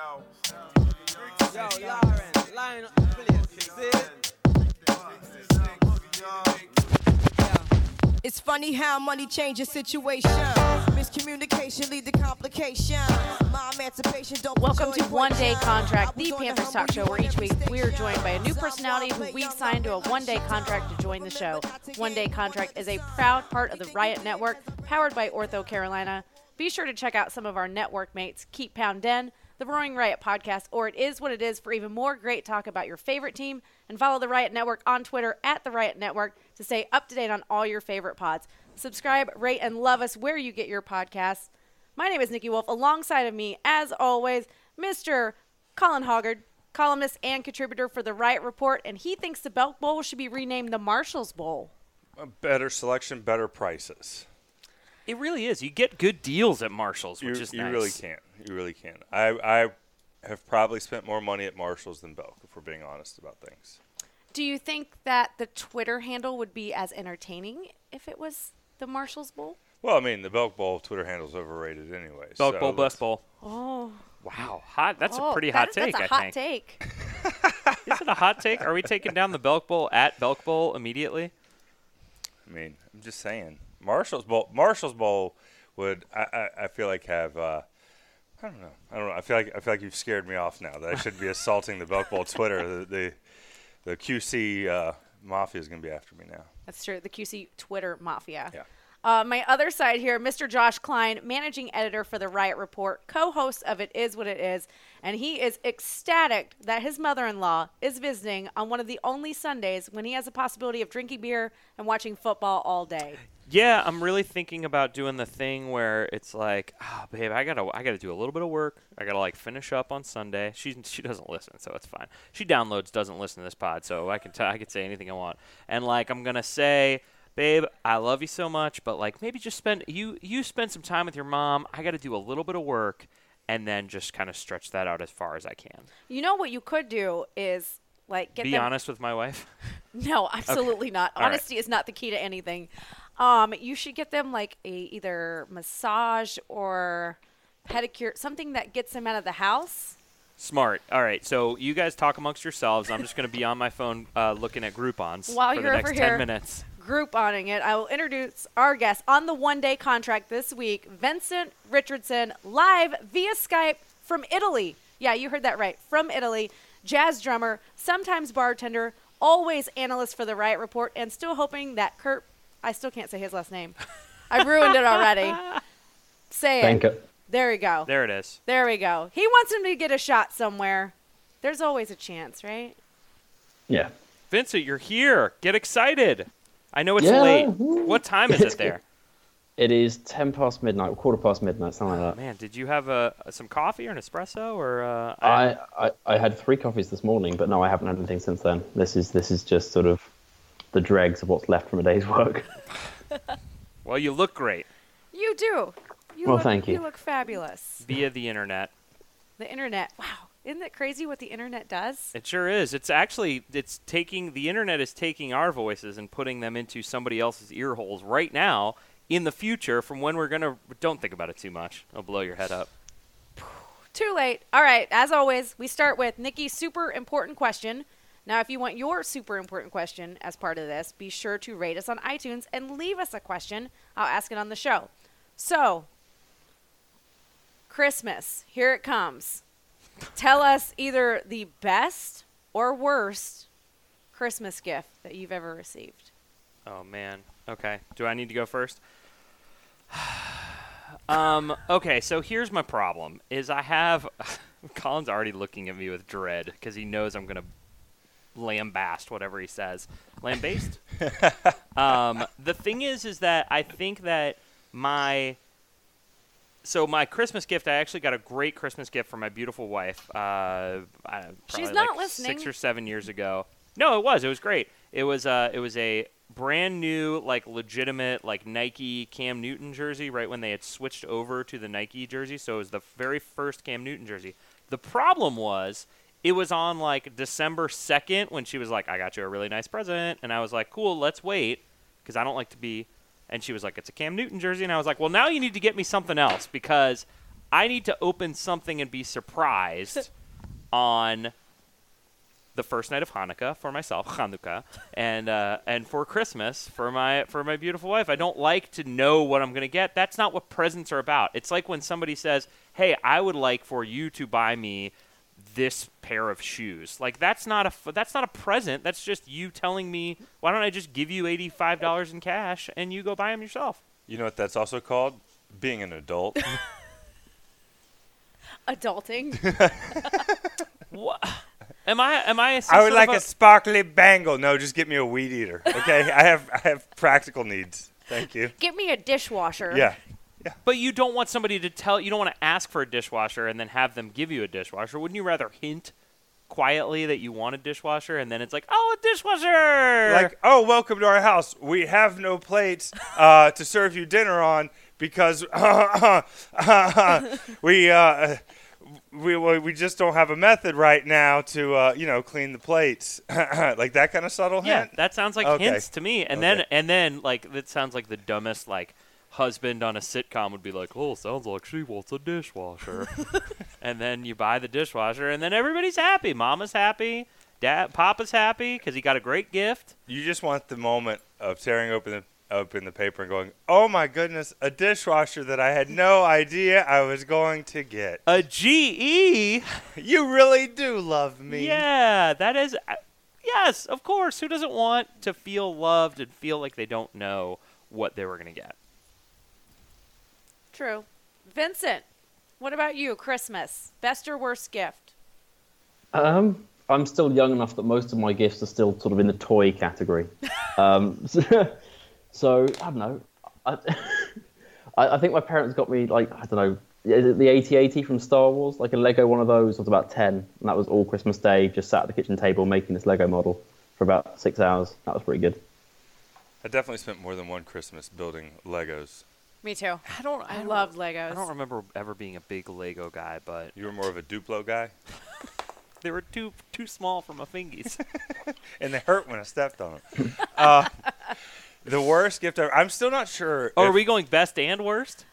Yo, Lauren, line up, please. It's funny how money changes situation. Miscommunication lead to complication. My emancipation don't Welcome to One Day. Contract, the Panthers talk show, where each week we are joined by a new personality who we've signed to a one day contract to join the show. Remember not to One Day Contract is a proud part of the Riot Network, powered by Ortho Carolina. Be sure to check out some of our network mates, Keep Pounding, the Roaring Riot podcast, or It Is What It Is for even more great talk about your favorite team. And follow the Riot Network on Twitter at the Riot Network to stay up to date on all your favorite pods. Subscribe, rate, and love us where you get your podcasts. My name is Nikki Wolf. Alongside of me, as always, Mr. Colin Hoggard, columnist and contributor for the Riot Report, and he thinks the Belk Bowl should be renamed the Marshalls Bowl. A better selection, better prices. It really is. You get good deals at Marshalls, You, which is nice. you nice. really can't. You really can. I, I have probably spent more money at Marshalls than Belk, if we're being honest about things. Do you think that the Twitter handle would be as entertaining if it was the Marshalls Bowl? Well, I mean, the Belk Bowl Twitter handle's overrated anyway. Belk so Bowl, let's- Best Bowl. Oh, Wow, hot. That's oh, a pretty hot is- take. That's a I hot think. take. Is it a hot take? Are we taking down the Belk Bowl at Belk Bowl immediately? I mean, I'm just saying. Marshall's Bowl. Marshall's Bowl would I, I, I feel like have. Uh, I don't know. I don't know. I feel like I feel like you've scared me off now. That I should be assaulting the Belk Bowl Twitter. The the, the QC uh, mafia is going to be after me now. That's true. The QC Twitter mafia. Yeah. Uh, my other side here, Mr. Josh Klein, managing editor for the Riot Report, co host of It Is What It Is, and he is ecstatic that his mother in law is visiting on one of the only Sundays when he has the possibility of drinking beer and watching football all day. Yeah, I'm really thinking about doing the thing where it's like, oh, babe, I gotta, I gotta do a little bit of work. I gotta like finish up on Sunday. She, she doesn't listen, so it's fine. She downloads, doesn't listen to this pod, so I can, t- I can say anything I want. And like, I'm gonna say, babe, I love you so much, but like, maybe just spend you, you spend some time with your mom. I gotta do a little bit of work, and then just kind of stretch that out as far as I can. You know what you could do is like get Be them. honest with my wife. No, absolutely not. All right. Honesty is not the key to anything. Um, you should get them like a either massage or pedicure, something that gets them out of the house. Smart. All right. So you guys talk amongst yourselves. I'm just going to be on my phone uh, looking at Groupons While for you're the next over 10 here. minutes. Grouponing it, I will introduce our guest on the one day contract this week, Vincent Richardson, live via Skype from Italy. Yeah, you heard that right. From Italy. Jazz drummer, sometimes bartender, always analyst for the Riot Report, and still hoping that Kurt, I still can't say his last name. I ruined it already. Say it. Benka. There we go. There it is. There we go. He wants him to get a shot somewhere. There's always a chance, right? Yeah. Vincent, you're here. Get excited. I know it's Yeah. late. What time is it there? It is ten past midnight, quarter past midnight, something like that. Man, did you have uh, some coffee or an espresso or? Uh, I, I, I had three coffees this morning, but no, I haven't had anything since then. This is this is just sort of the dregs of what's left from a day's work. well, you look great You do. You Well, look, thank you. You look fabulous. via the internet. The internet. Wow. Isn't it crazy what the internet does? It sure is. It's actually it's taking the internet is taking our voices and putting them into somebody else's ear holes right now. In the future, from when we're gonna don't think about it too much. It'll blow your head up. Too late. All right. As always, we start with Nikki's super important question. Now, if you want your super important question as part of this, be sure to rate us on iTunes and leave us a question. I'll ask it on the show. So, Christmas, here it comes. Tell us either the best or worst Christmas gift that you've ever received. Oh man. Okay. Do I need to go first? um. Okay. So here's my problem: is I have Colin's already looking at me with dread because he knows I'm gonna lambast whatever he says. Lambaste. um. The thing is, is that I think that my so my Christmas gift, I actually got a great Christmas gift for my beautiful wife. Uh, I, probably She's not like Six or seven years ago. No, it was. It was great. It was. Uh, it was a brand new, like legitimate, like Nike Cam Newton jersey. Right when they had switched over to the Nike jersey, so it was the very first Cam Newton jersey. The problem was. It was on like December 2nd when she was like, I got you a really nice present. And I was like, cool, let's wait. Because I don't like to be and she was like, "It's a Cam Newton jersey," and I was like, "Well, now you need to get me something else because I need to open something and be surprised on the first night of Hanukkah for myself, Hanukkah, and uh, and for Christmas for my for my beautiful wife. I don't like to know what I'm going to get. That's not what presents are about. It's like when somebody says, "Hey, I would like for you to buy me this pair of shoes." Like that's not a that's not a present. That's just you telling me, "Why don't I just give you $85 in cash and you go buy them yourself?" You know what that's also called? Being an adult. Adulting. What? Am I am I? I would like of a sparkly bangle. No, just get me a weed eater. Okay, I have I have practical needs. Thank you. Get me a dishwasher. Yeah. But you don't want somebody to tell. You don't want to ask for a dishwasher and then have them give you a dishwasher. Wouldn't you rather hint quietly that you want a dishwasher and then it's like, oh, a dishwasher? Like, oh, welcome to our house. We have no plates uh, to serve you dinner on because we, uh, we we just don't have a method right now to uh, you know clean the plates. like that kind of subtle hint. yeah, that sounds like Okay. hints to me. And then and then like that sounds like the dumbest like husband on a sitcom would be like, oh, sounds like she wants a dishwasher. and then you buy the dishwasher and then everybody's happy. Mama's happy. Dad, Papa's happy because he got a great gift. You just want the moment of tearing open the open the paper and going, "Oh my goodness, a dishwasher that I had no idea I was going to get." A GE. You really do love me. Yeah, that is. uh, Yes, of course. Who doesn't want to feel loved and feel like they don't know what they were going to get? True. Vincent, what about you? Christmas. Best or worst gift? Um, I'm still young enough that most of my gifts are still sort of in the toy category. um, so, so, I don't know. I, I, I think my parents got me like I don't know. Is it the 8080 from Star Wars? Like a Lego one of those. I was about 10, and that was all Christmas Day. Just sat at the kitchen table making this Lego model for about six hours. That was pretty good. I definitely spent more than one Christmas building Legos. Me too. I don't. I love Legos. I don't remember ever being a big Lego guy, but You were more of a Duplo guy, they were too too small for my fingies. and they hurt when I stepped on them. uh, the worst gift ever. I'm still not sure. oh, are we going best and worst?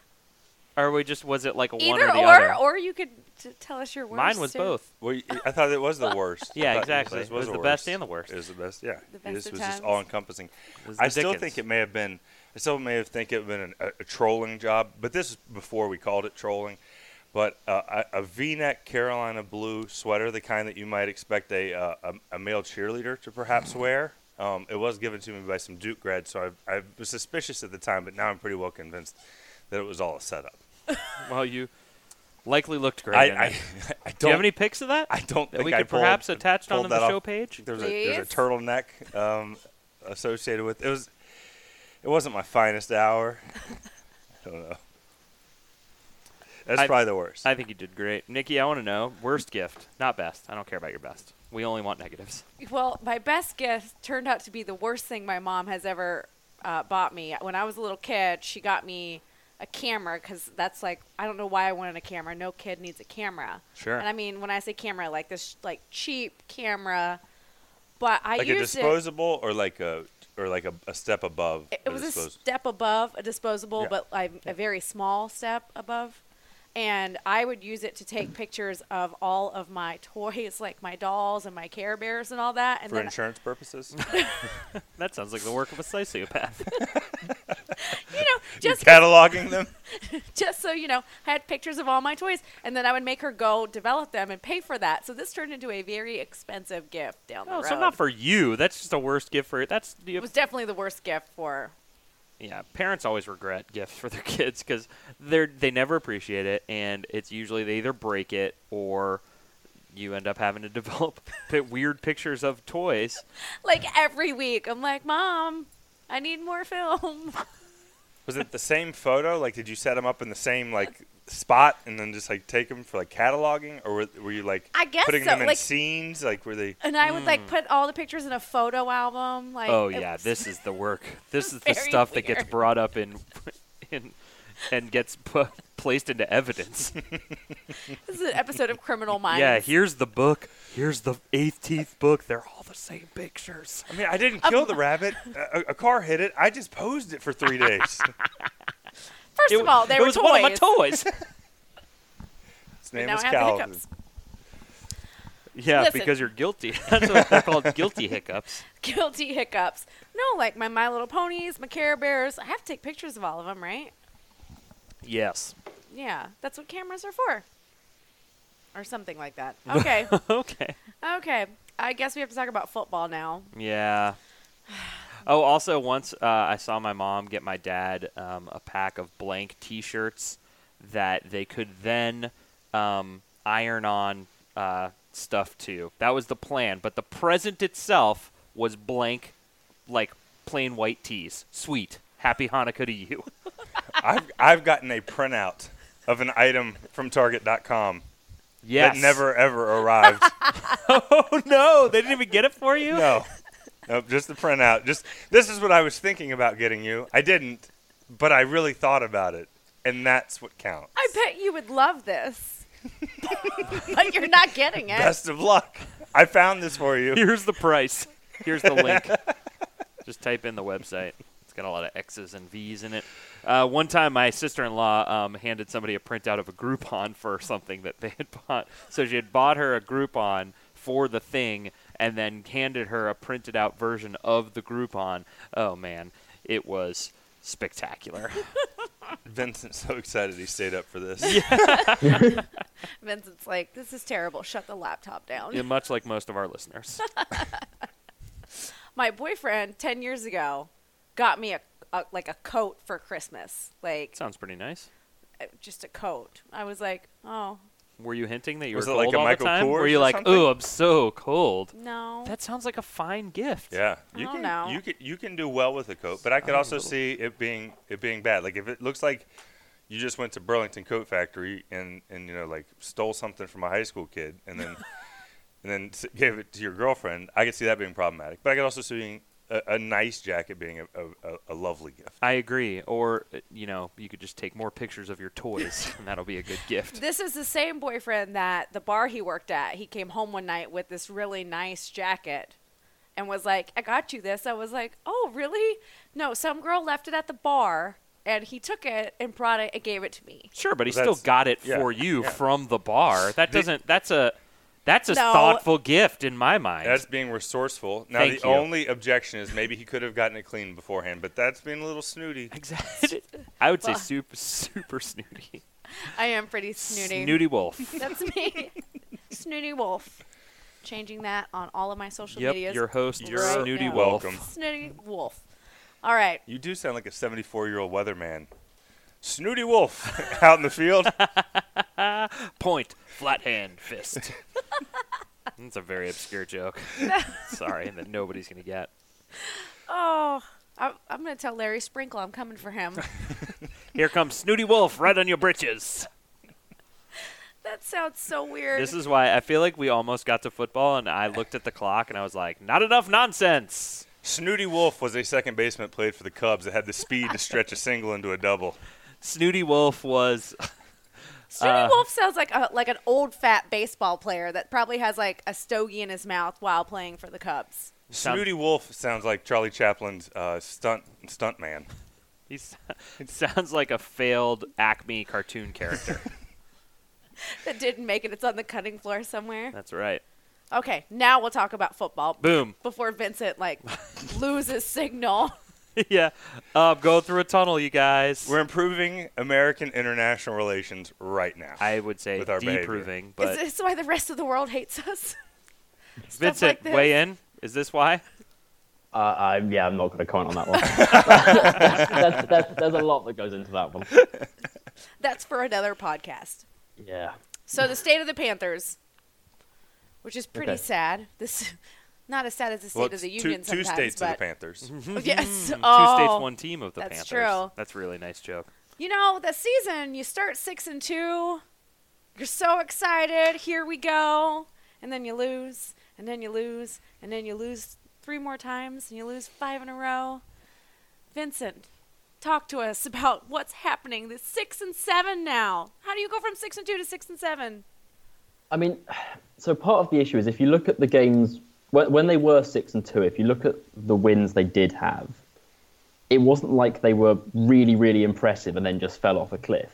Or are we just was it like a one or the or, other? or you could t- tell us your worst. Mine was too. both. Well, y- I thought it was the worst. Yeah, thought exactly. This It was the the best and the worst. It was the best. Yeah, The best this of was just all encompassing. I still Dickens. think it may have been. I still may have think it been an, a, a trolling job, but this is before we called it trolling. But uh, a, a V-neck Carolina blue sweater, the kind that you might expect a uh, a, a male cheerleader to perhaps wear. Um, it was given to me by some Duke grads, so I, I was suspicious at the time, but now I'm pretty well convinced that it was all a setup. Well, you likely looked great. I, in I, it. I don't. Do you have any pics of that? I don't that think we I could pulled- perhaps attach pulled onto the show off. page. There's a there's a turtleneck um, associated with it. Was it wasn't my finest hour. I don't know. That's I- probably the worst. I think you did great, Nikki. I want to know worst gift, not best. I don't care about your best. We only want negatives. Well, my best gift turned out to be the worst thing my mom has ever uh, bought me. When I was a little kid, she got me a camera because that's like I don't know why I wanted a camera. No kid needs a camera. Sure. And I mean, when I say camera, like this, like cheap camera. But I like a used it. disposable or like a or like a, a step above. It, a it was a step above a disposable, Yeah. but like a very small step above. And I would use it to take pictures of all of my toys, like my dolls and my Care Bears and all that. And for then, insurance purposes. That sounds like the work of a sociopath. you just cataloging them. just so you know, I had pictures of all my toys, and then I would make her go develop them and pay for that. So this turned into a very expensive gift down the oh, road. so not for you. That's just a worst gift for that's. it was definitely the worst gift for. Yeah, parents always regret gifts for their kids because they're they never appreciate it, and it's usually they either break it or you end up having to develop weird pictures of toys. Like every week, I'm like, Mom, I need more film. Was it the same photo? Like, did you set them up in the same like spot and then just like take them for like cataloging, or were, were you like I guess putting so, them in like- scenes? Like, were they? And I would like put all the pictures in a photo album. Like, Hmm. oh yeah, this is the work. This is the very stuff that gets brought up in in and gets put, placed into evidence. This is an episode of Criminal Minds. yeah, here's the book. Here's the eighth teeth book. They're all the same pictures. I mean, I didn't um, kill the rabbit. A, a car hit it. I just posed it for three days. First It, of all, they it were was toys. one of my toys. His name now is I Calvin. Yeah, Listen. because you're guilty. That's what they're called, guilty hiccups. Guilty hiccups. No, like my My Little Ponies, my Care Bears. I have to take pictures of all of them, right? Yes. Yeah, that's what cameras are for. Or something like that. Okay. okay. okay. I guess we have to talk about football now. Yeah. Oh, also once uh, I saw my mom get my dad um, a pack of blank T-shirts that they could then um, iron on uh, stuff to. That was the plan, but the present itself was blank, like plain white tees. Sweet. Happy Hanukkah to you. I've I've gotten a printout of an item from Target.com yes. that never ever arrived. Oh no! They didn't even get it for you. no, nope, just the printout. Just this is what I was thinking about getting you. I didn't, but I really thought about it, and that's what counts. I bet you would love this. but you're not getting it. Best of luck. I found this for you. Here's the price. Here's the link. Just type in the website. It's got a lot of X's and V's in it. Uh, one time, my sister-in-law um, handed somebody a printout of a Groupon for something that they had bought. So she had bought her a Groupon for the thing, and then handed her a printed-out version of the Groupon. Oh man, it was spectacular. Vincent's so excited he stayed up for this. Vincent's like, this is terrible. Shut the laptop down. Yeah, much like most of our listeners. My boyfriend, 10 years ago, got me a, a like a coat for Christmas. Like, Sounds pretty nice. uh, just a coat. I was like, oh, Were you hinting that you Was were it like cold a all Michael the time? Kors Were you or like, something? "Ooh, I'm so cold"? no. That sounds like a fine gift. Yeah, I you don't can know. you can you can do well with a coat, but I could I'm also see it being it being bad. Like if it looks like you just went to Burlington Coat Factory and and you know like stole something from a high school kid and then and then s- gave it to your girlfriend, I could see that being problematic. But I could also see a, a nice jacket being a, a, a, a lovely gift. I agree. Or, you know, you could just take more pictures of your toys, and that'll be a good gift. This is the same boyfriend that the bar he worked at, he came home one night with this really nice jacket and was like, I got you this. I was like, oh, really? No, some girl left it at the bar and he took it and brought it and gave it to me. Sure, but he Well, still got it yeah, for you yeah. from the bar. That doesn't. That's a. That's a No. thoughtful gift in my mind. That's being resourceful. Now Thank the you. only objection is maybe he could have gotten it clean beforehand, but that's being a little snooty. exactly. I would say super, super snooty. I am pretty snooty. Snooty wolf. That's me. Snooty Wolf. Changing that on all of my social yep, medias. your host, You're right Snooty now. Wolf. welcome. Snooty Wolf. All right. You do sound like a 74 year old weatherman. Snooty Wolf out in the field. Point, flat hand, fist. That's a very obscure joke. Sorry, that nobody's gonna get. Oh, I'm, I'm going to tell Larry Sprinkle I'm coming for him. Here comes Snooty Wolf right on your britches. that sounds so weird. This is why I feel like we almost got to football, and I looked at the clock and I was like, not enough nonsense. Snooty Wolf was a second baseman played for the Cubs that had the speed to stretch a single into a double. Snooty Wolf was. Snooty uh, Wolf sounds like a, like an old fat baseball player that probably has like a stogie in his mouth while playing for the Cubs. Snooty Wolf sounds like Charlie Chaplin's uh, stunt stunt man. He's, it sounds like a failed Acme cartoon character. That didn't make it. It's on the cutting floor somewhere. That's right. Okay, now we'll talk about football. Boom. Before Vincent like loses signal. yeah. Um, go through a tunnel, you guys. We're improving American international relations right now. I would say With our behavior. deproving, Is but this why the rest of the world hates us? Stuff Vincent, like this. weigh in. Is this why? Uh, I, yeah, I'm not going to comment on that one. that's, that's, that's, there's a lot that goes into that one. That's for another podcast. Yeah. So the state of the Panthers, which is pretty Okay. sad. This not as sad as the state well, of the it's two, union two states of the Panthers. yes, Two oh, states, one team of the that's Panthers. true. That's a really nice joke. You know, the season you start six and two, you're so excited. Here we go, and then you lose, and then you lose, and then you lose three more times, and you lose five in a row. Vincent, talk to us about what's happening. The six and seven now. How do you go from six and two to six and seven? I mean, so part of the issue is if you look at the games when, when they were six and two, if you look at the wins they did have, it wasn't like they were really, really impressive and then just fell off a cliff.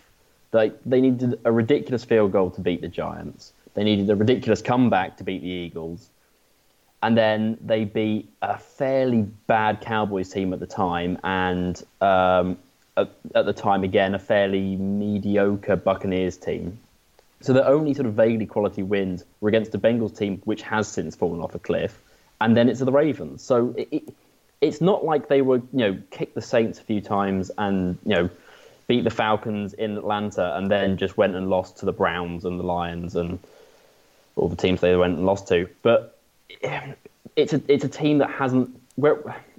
They they needed a ridiculous field goal to beat the Giants. They needed a ridiculous comeback to beat the Eagles. And then they beat a fairly bad Cowboys team at the time, and um, at, at the time again a fairly mediocre Buccaneers team. So the only sort of vaguely quality wins were against a Bengals team which has since fallen off a cliff, and then it's the Ravens. So it, it, it's not like they were, you know, kicked the Saints a few times and you know beat the Falcons in Atlanta and then just went and lost to the Browns and the Lions and all the teams they went and lost to. But it's a it's a team that hasn't. Where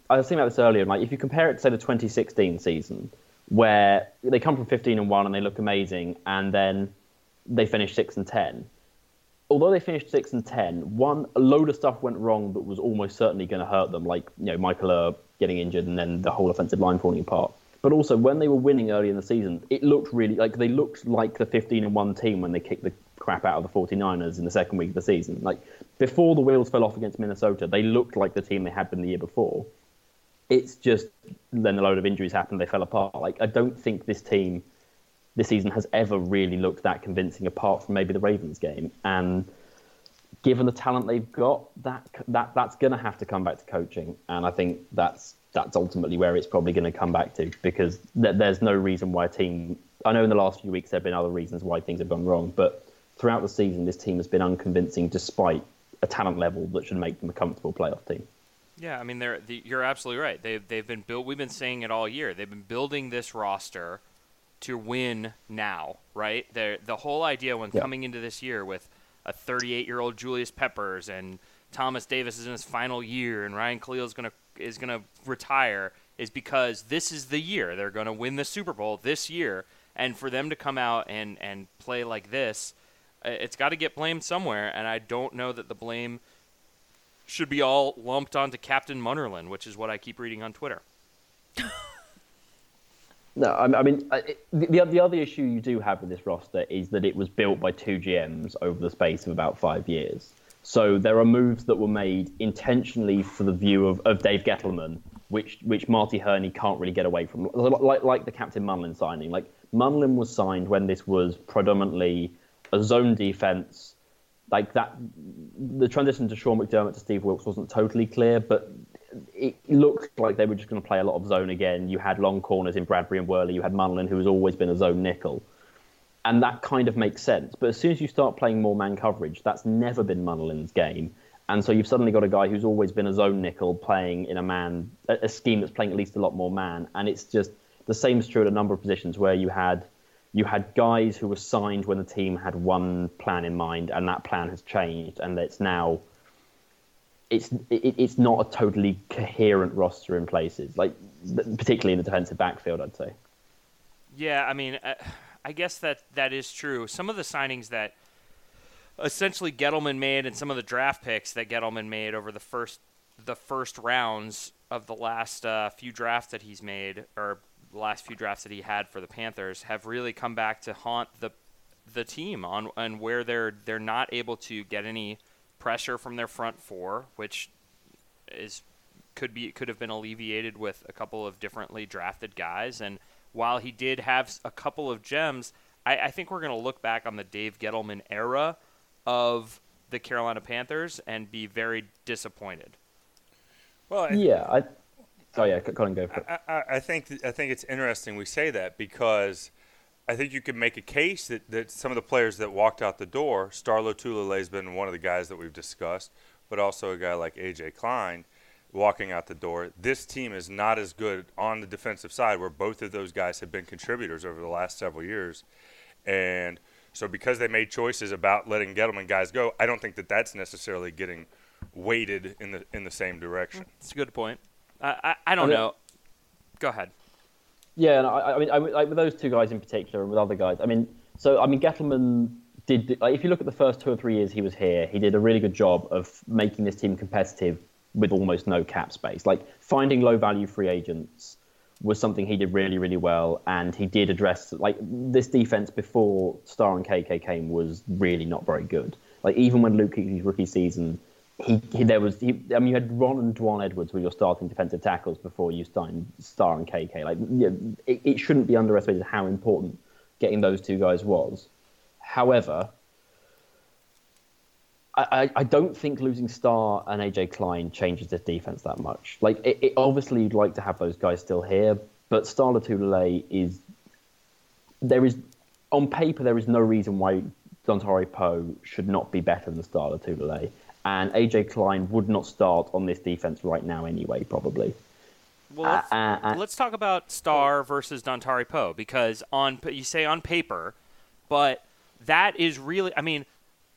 I was thinking about this earlier. Like if you compare it to say the 2016 season, where they come from 15 and one and they look amazing, and then they finished six and ten. Although they finished six and ten, one a load of stuff went wrong that was almost certainly going to hurt them, like you know Michael getting injured and then the whole offensive line falling apart. But also when they were winning early in the season, it looked really like they looked like the 15 and one team when they kicked the crap out of the 49ers in the second week of the season. Like before the wheels fell off against Minnesota, they looked like the team they had been the year before. It's just then a load of injuries happened, they fell apart. Like I don't think this team this season has ever really looked that convincing, apart from maybe the Ravens game. And given the talent they've got, that that that's going to have to come back to coaching. And I think that's that's ultimately where it's probably going to come back to because th- there's no reason why a team. I know in the last few weeks there have been other reasons why things have gone wrong, but throughout the season this team has been unconvincing despite a talent level that should make them a comfortable playoff team. Yeah, I mean, they're the, you're absolutely right. They've they've been built. We've been saying it all year. They've been building this roster to win now, right? The the whole idea when Yeah. coming into this year with a 38 year old Julius Peppers and Thomas Davis is in his final year and Ryan Kalil is gonna is gonna retire is because this is the year they're gonna win the Super Bowl this year, and for them to come out and and play like this, uh, it's got to get blamed somewhere, and I don't know that the blame should be all lumped onto Captain Munnerlyn, which is what I keep reading on Twitter. No, I mean, the, the other issue you do have with this roster is that it was built by two GMs over the space of about five years. So there are moves that were made intentionally for the view of, of Dave Gettleman, which which Marty Hurney can't really get away from. Like like the Captain Munnerlyn signing. Like Munnerlyn was signed when this was predominantly a zone defense. Like that, the transition to Sean McDermott to Steve Wilks wasn't totally clear, but it looked like they were just going to play a lot of zone again. You had long corners in Bradberry and Worley. You had Munnerlyn, who has always been a zone nickel. And that kind of makes sense. But as soon as you start playing more man coverage, that's never been Munnerlyn's game. And so you've suddenly got a guy who's always been a zone nickel playing in a man, a, scheme that's playing at least a lot more man. And it's just the same is true at a number of positions where you had you had guys who were signed when the team had one plan in mind, and that plan has changed, and it's now it's it, it's not a totally coherent roster in places, like particularly in the defensive backfield, I'd say. Yeah, I mean, uh, I guess that that is true. Some of the signings that essentially Gettleman made, and some of the draft picks that Gettleman made over the first the first rounds of the last uh, few drafts that he's made, or the last few drafts that he had for the Panthers, have really come back to haunt the the team on and where they're they're not able to get any pressure from their front four, which is could be could have been alleviated with a couple of differently drafted guys. And while he did have a couple of gems, I, I think we're going to look back on the Dave Gettleman era of the Carolina Panthers and be very disappointed. Well, I, Yeah, I. Oh yeah, Colin, go for it. I, I, I think I think it's interesting we say that because I think you could make a case that, that some of the players that walked out the door, Star Lotulelei has been one of the guys that we've discussed, but also a guy like AJ Klein walking out the door. This team is not as good on the defensive side, where both of those guys have been contributors over the last several years, and so because they made choices about letting Gettleman guys go, I don't think that that's necessarily getting weighted in the in the same direction. It's a good point. I, I, I don't Okay. know. Go ahead. Yeah, and I, I mean, I, like with those two guys in particular, and with other guys, I mean, so I mean, Gettleman did. Like, if you look at the first two or three years he was here, he did a really good job of making this team competitive with almost no cap space. Like finding low value free agents was something he did really, really well, and he did address like this defense before Star and KK came was really not very good. Like even when Luke Kuechly's rookie season, he, he there was he, I mean you had Ron and Dwan Edwards were your starting defensive tackles before you signed Star and KK. Like yeah, it, it shouldn't be underestimated how important getting those two guys was. However, I, I, don't think losing Star and AJ Klein changes this defense that much. Like, it, it, obviously, you'd like to have those guys still here, but Star Lotulelei is. There is. On paper, there is no reason why Dontari Poe should not be better than Star Lotulelei. And AJ Klein would not start on this defense right now anyway, probably. Well, let's, Uh, uh, uh, let's talk about Star versus Dontari Poe because on you say on paper, but that is really I mean,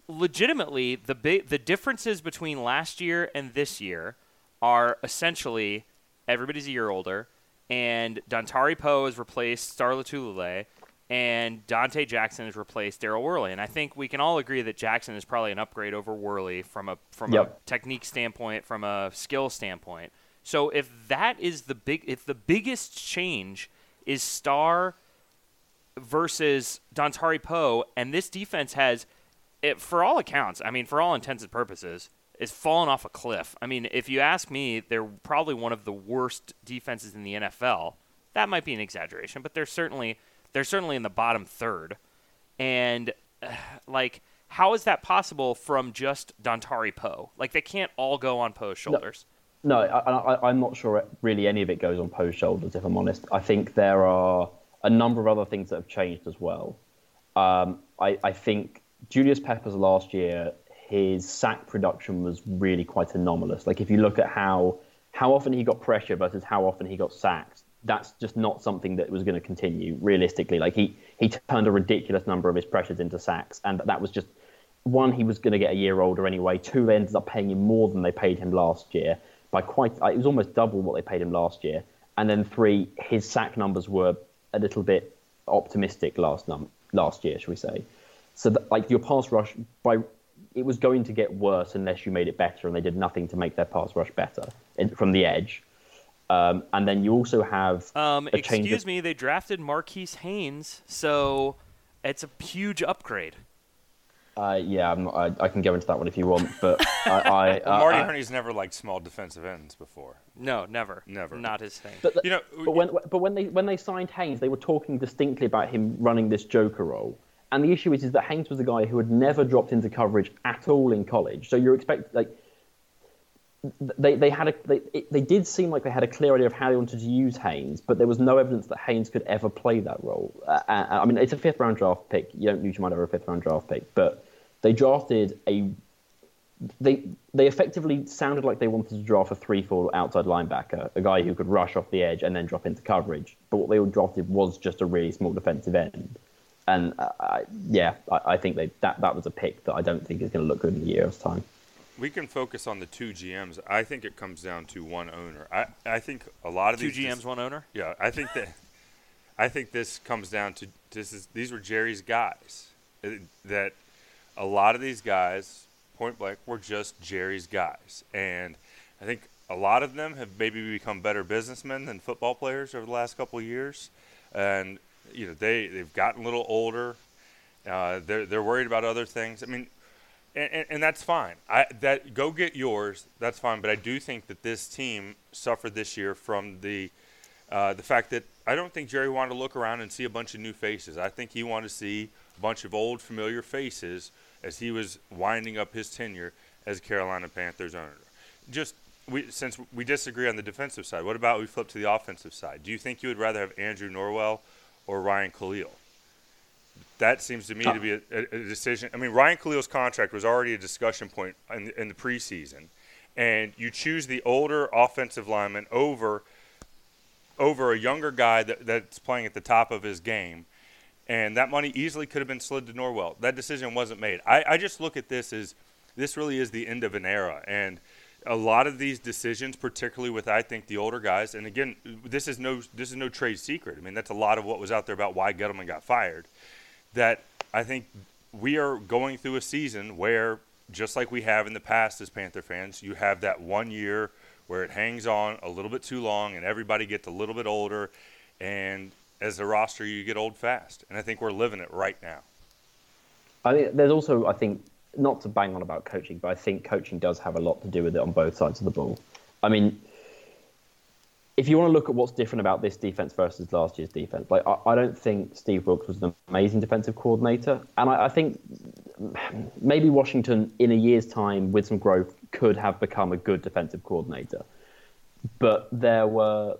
legitimately the the differences between last year and this year are essentially everybody's a year older, and Dontari Poe has replaced Star Lotulelei, and Donte Jackson has replaced Daryl Worley. And I think we can all agree that Jackson is probably an upgrade over Worley from a from a technique standpoint, from a skill standpoint. So if that is the big, if the biggest change is Star versus Dontari Poe, and this defense has, it, for all accounts, I mean, for all intents and purposes, is fallen off a cliff. I mean, if you ask me, they're probably one of the worst defenses in the NFL. That might be an exaggeration, but they're certainly they're certainly in the bottom third. And uh, like, how is that possible from just Dontari Poe? Like, they can't all go on Poe's shoulders. No, I, I, I'm not sure really any of it goes on Poe's shoulders, if I'm honest. I think there are a number of other things that have changed as well. Um, I, I think Julius Peppers last year, his sack production was really quite anomalous. Like if you look at how how often he got pressure versus how often he got sacked, that's just not something that was going to continue realistically. Like he he turned a ridiculous number of his pressures into sacks, and that was just one he was going to get a year older anyway. Two, they ended up paying him more than they paid him last year by quite. uh, It was almost double what they paid him last year. And then three, his sack numbers were a little bit optimistic last num last year, shall we say? So that, like your pass rush by it was going to get worse unless you made it better, and they did nothing to make their pass rush better in, from the edge. Um, and then you also have Um, a excuse of- me, they drafted Marquis Haynes, so it's a huge upgrade. Uh, yeah, I'm not, I, I can go into that one if you want, but I, I, Well, uh, Marty I- Hurney's never liked small defensive ends before. No, never, Never. not his thing. But, You know, but when but when they when they signed Haynes, they were talking distinctly about him running this Joker role. And the issue is, is that Haynes was a guy who had never dropped into coverage at all in college. So you're expect like they they had a they, it, they did seem like they had a clear idea of how they wanted to use Haynes, but there was no evidence that Haynes could ever play that role. Uh, uh, I mean, it's a fifth round draft pick. You don't usually mind over a fifth round draft pick, but they drafted a they they effectively sounded like they wanted to draft a three four outside linebacker, a guy who could rush off the edge and then drop into coverage. But what they all drafted was just a really small defensive end, and uh, yeah, I, I think they that that was a pick that I don't think is going to look good in a year's time. We can focus on the two GMs. I think it comes down to one owner. I, I think a lot of Two these GMs, one owner. Yeah, I think that I think this comes down to this is these were Jerry's guys. That a lot of these guys, point blank, were just Jerry's guys, and I think a lot of them have maybe become better businessmen than football players over the last couple of years, and you know they they've gotten a little older. Uh, they're they're worried about other things. I mean, and, and, and that's fine. I that go get yours. That's fine. But I do think that this team suffered this year from the uh, the fact that I don't think Jerry wanted to look around and see a bunch of new faces. I think he wanted to see a bunch of old familiar faces as he was winding up his tenure as Carolina Panthers owner. Just we, since we disagree on the defensive side, what about we flip to the offensive side? Do you think you would rather have Andrew Norwell or Ryan Kalil? That seems to me to be a, a, decision. I mean, Ryan Kalil's contract was already a discussion point in, the- in the preseason, and you choose the older offensive lineman over over a younger guy that, that's playing at the top of his game, and that money easily could have been slid to Norwell. That decision wasn't made. I, I just look at this as this really is the end of an era, and a lot of these decisions, particularly with I think the older guys, and again, this is no this is no trade secret. I mean, that's a lot of what was out there about why Gettleman got fired. That I think we are going through a season where, just like we have in the past as Panther fans, you have that one year where it hangs on a little bit too long and everybody gets a little bit older, and as a roster, you get old fast. And I think we're living it right now. I mean, there's also, I think, not to bang on about coaching, but I think coaching does have a lot to do with it on both sides of the ball. I mean, if you want to look at what's different about this defense versus last year's defense, like I, I don't think Steve Wilks was an amazing defensive coordinator, and I, I think maybe Washington in a year's time with some growth could have become a good defensive coordinator, but there were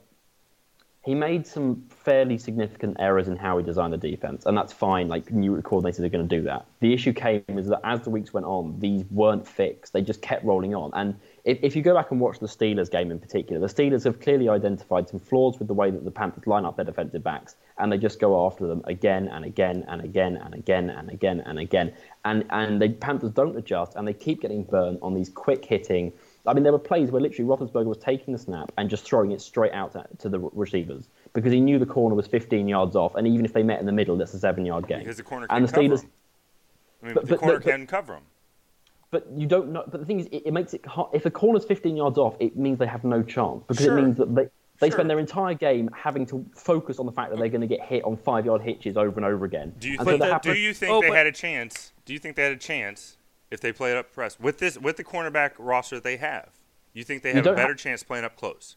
he made some fairly significant errors in how he designed the defense, and that's fine. Like new coordinators are going to do that. The issue came is that as the weeks went on, these weren't fixed. They just kept rolling on. And if, if you go back and watch the Steelers game in particular, the Steelers have clearly identified some flaws with the way that the Panthers line up their defensive backs, and they just go after them again and again and again and again and again and again. And and the Panthers don't adjust, and they keep getting burned on these quick hitting I mean, there were plays where literally Roethlisberger was taking the snap and just throwing it straight out to, to the receivers because he knew the corner was 15 yards off, and even if they met in the middle, that's a seven-yard game. Because the corner and the Steelers. I mean, but- the but- corner but- can cover him. But you don't know. But the thing is, it, it makes it hard. If a corner's 15 yards off, it means they have no chance because Sure. it means that they. They Sure. spend their entire game having to focus on the fact that they're going to get hit on five-yard hitches over and over again. Do you And think? so that do you think Oh, they but- had a chance? Do you think they had a chance if they played up press with this with the cornerback roster that they have? You think they have a better ha- chance playing up close?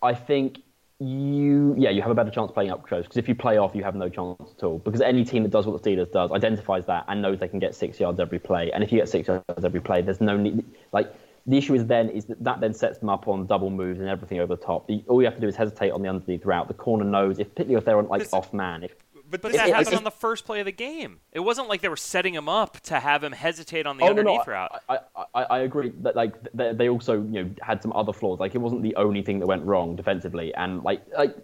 I think you, yeah, you have a better chance playing up close because if you play off, you have no chance at all. Because any team that does what the Steelers does identifies that and knows they can get six yards every play. And if you get six yards every play, there's no need. Like the issue is then is that that then sets them up on double moves and everything over the top. All you have to do is hesitate on the underneath route. The corner knows, if particularly if they're on like off man. If, But, But this- that it- happened on the first play of the game. It wasn't like they were setting him up to have him hesitate on the oh underneath no, route. I, I, I, agree that like they, they also you know had some other flaws. Like it wasn't the only thing that went wrong defensively, and like like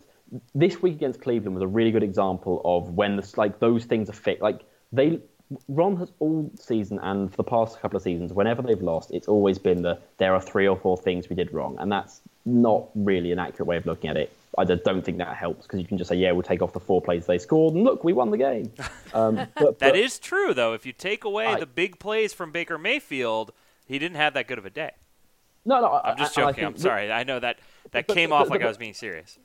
this week against Cleveland was a really good example of when the, like those things are fixed. Like they Ron has all season and for the past couple of seasons, whenever they've lost, it's always been the there are three or four things we did wrong, and that's not really an accurate way of looking at it. I just don't think that helps because you can just say, yeah, we'll take off the four plays they scored, and look, we won the game. Um, but, That but- is true, though. If you take away I- the big plays from Baker Mayfield, he didn't have that good of a day. no, no. I- I'm just I- I joking. I'm think- sorry. I know that that but- came but- off but- like I was being serious.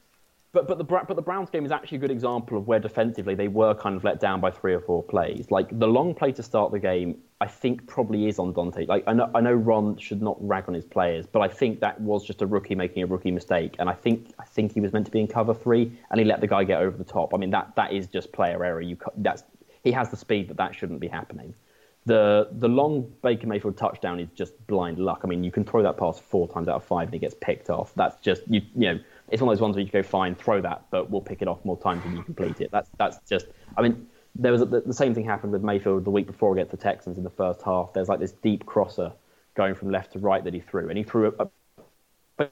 But but the but the Browns game is actually a good example of where defensively they were kind of let down by three or four plays. Like the long play to start the game, I think probably is on Donte. Like I know I know Ron should not rag on his players, but I think that was just a rookie making a rookie mistake, and I think I think he was meant to be in cover three, and he let the guy get over the top. I mean that that is just player error. You that's he has the speed, but that shouldn't be happening. The the long Baker Mayfield touchdown is just blind luck. I mean, you can throw that pass four times out of five and it gets picked off. That's just you you know, it's one of those ones where you go fine, throw that, but we'll pick it off more times than you complete it. That's that's just. I mean, there was a, the, the same thing happened with Mayfield the week before against the Texans in the first half. There's like this deep crosser going from left to right that he threw, and he threw a, a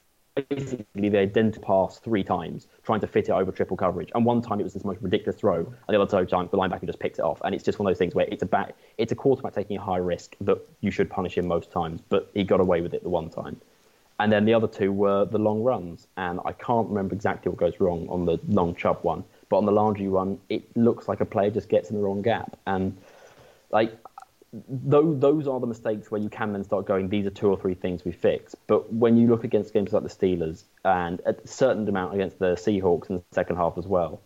basically the identical pass three times, trying to fit it over triple coverage. And one time it was this most ridiculous throw, and the other time the linebacker just picks it off. And it's just one of those things where it's a back, it's a quarterback taking a high risk that you should punish him most times, but he got away with it the one time. And then the other two were the long runs, and I can't remember exactly what goes wrong on the long Chubb one, but on the Landry one, it looks like a player just gets in the wrong gap, and like those, those are the mistakes where you can then start going, these are two or three things we fix. But when you look against games like the Steelers and a certain amount against the Seahawks in the second half as well,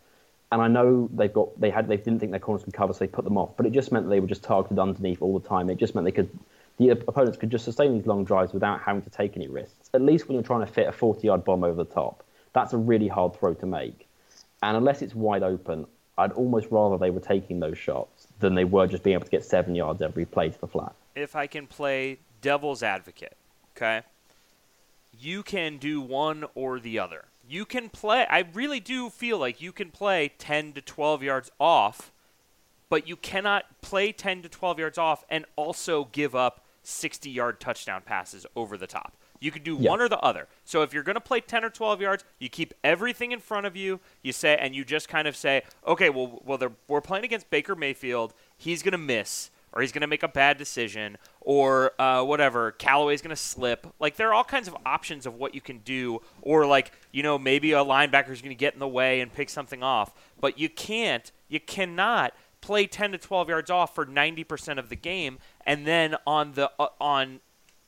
and I know they've got they had they didn't think their corners could cover, so they put them off. But it just meant they were just targeted underneath all the time. It just meant they could the opponents could just sustain these long drives without having to take any risks. At least when you're trying to fit a 40-yard bomb over the top, that's a really hard throw to make. And unless it's wide open, I'd almost rather they were taking those shots than they were just being able to get seven yards every play to the flat. if I can play devil's advocate, okay? You can do one or the other. You can play, I really do feel like you can play 10 to 12 yards off, but you cannot play 10 to 12 yards off and also give up 60 yard touchdown passes over the top. You could do Yeah. one or the other. So if you're going to play 10 or 12 yards, you keep everything in front of you. You say, and you just kind of say, okay, well, well, we're playing against Baker Mayfield. He's going to miss, or he's going to make a bad decision, or uh, whatever. Callaway's going to slip. Like there are all kinds of options of what you can do, or like you know maybe a linebacker's going to get in the way and pick something off. But you can't, you cannot play 10 to 12 yards off for 90% of the game, and then on the uh, on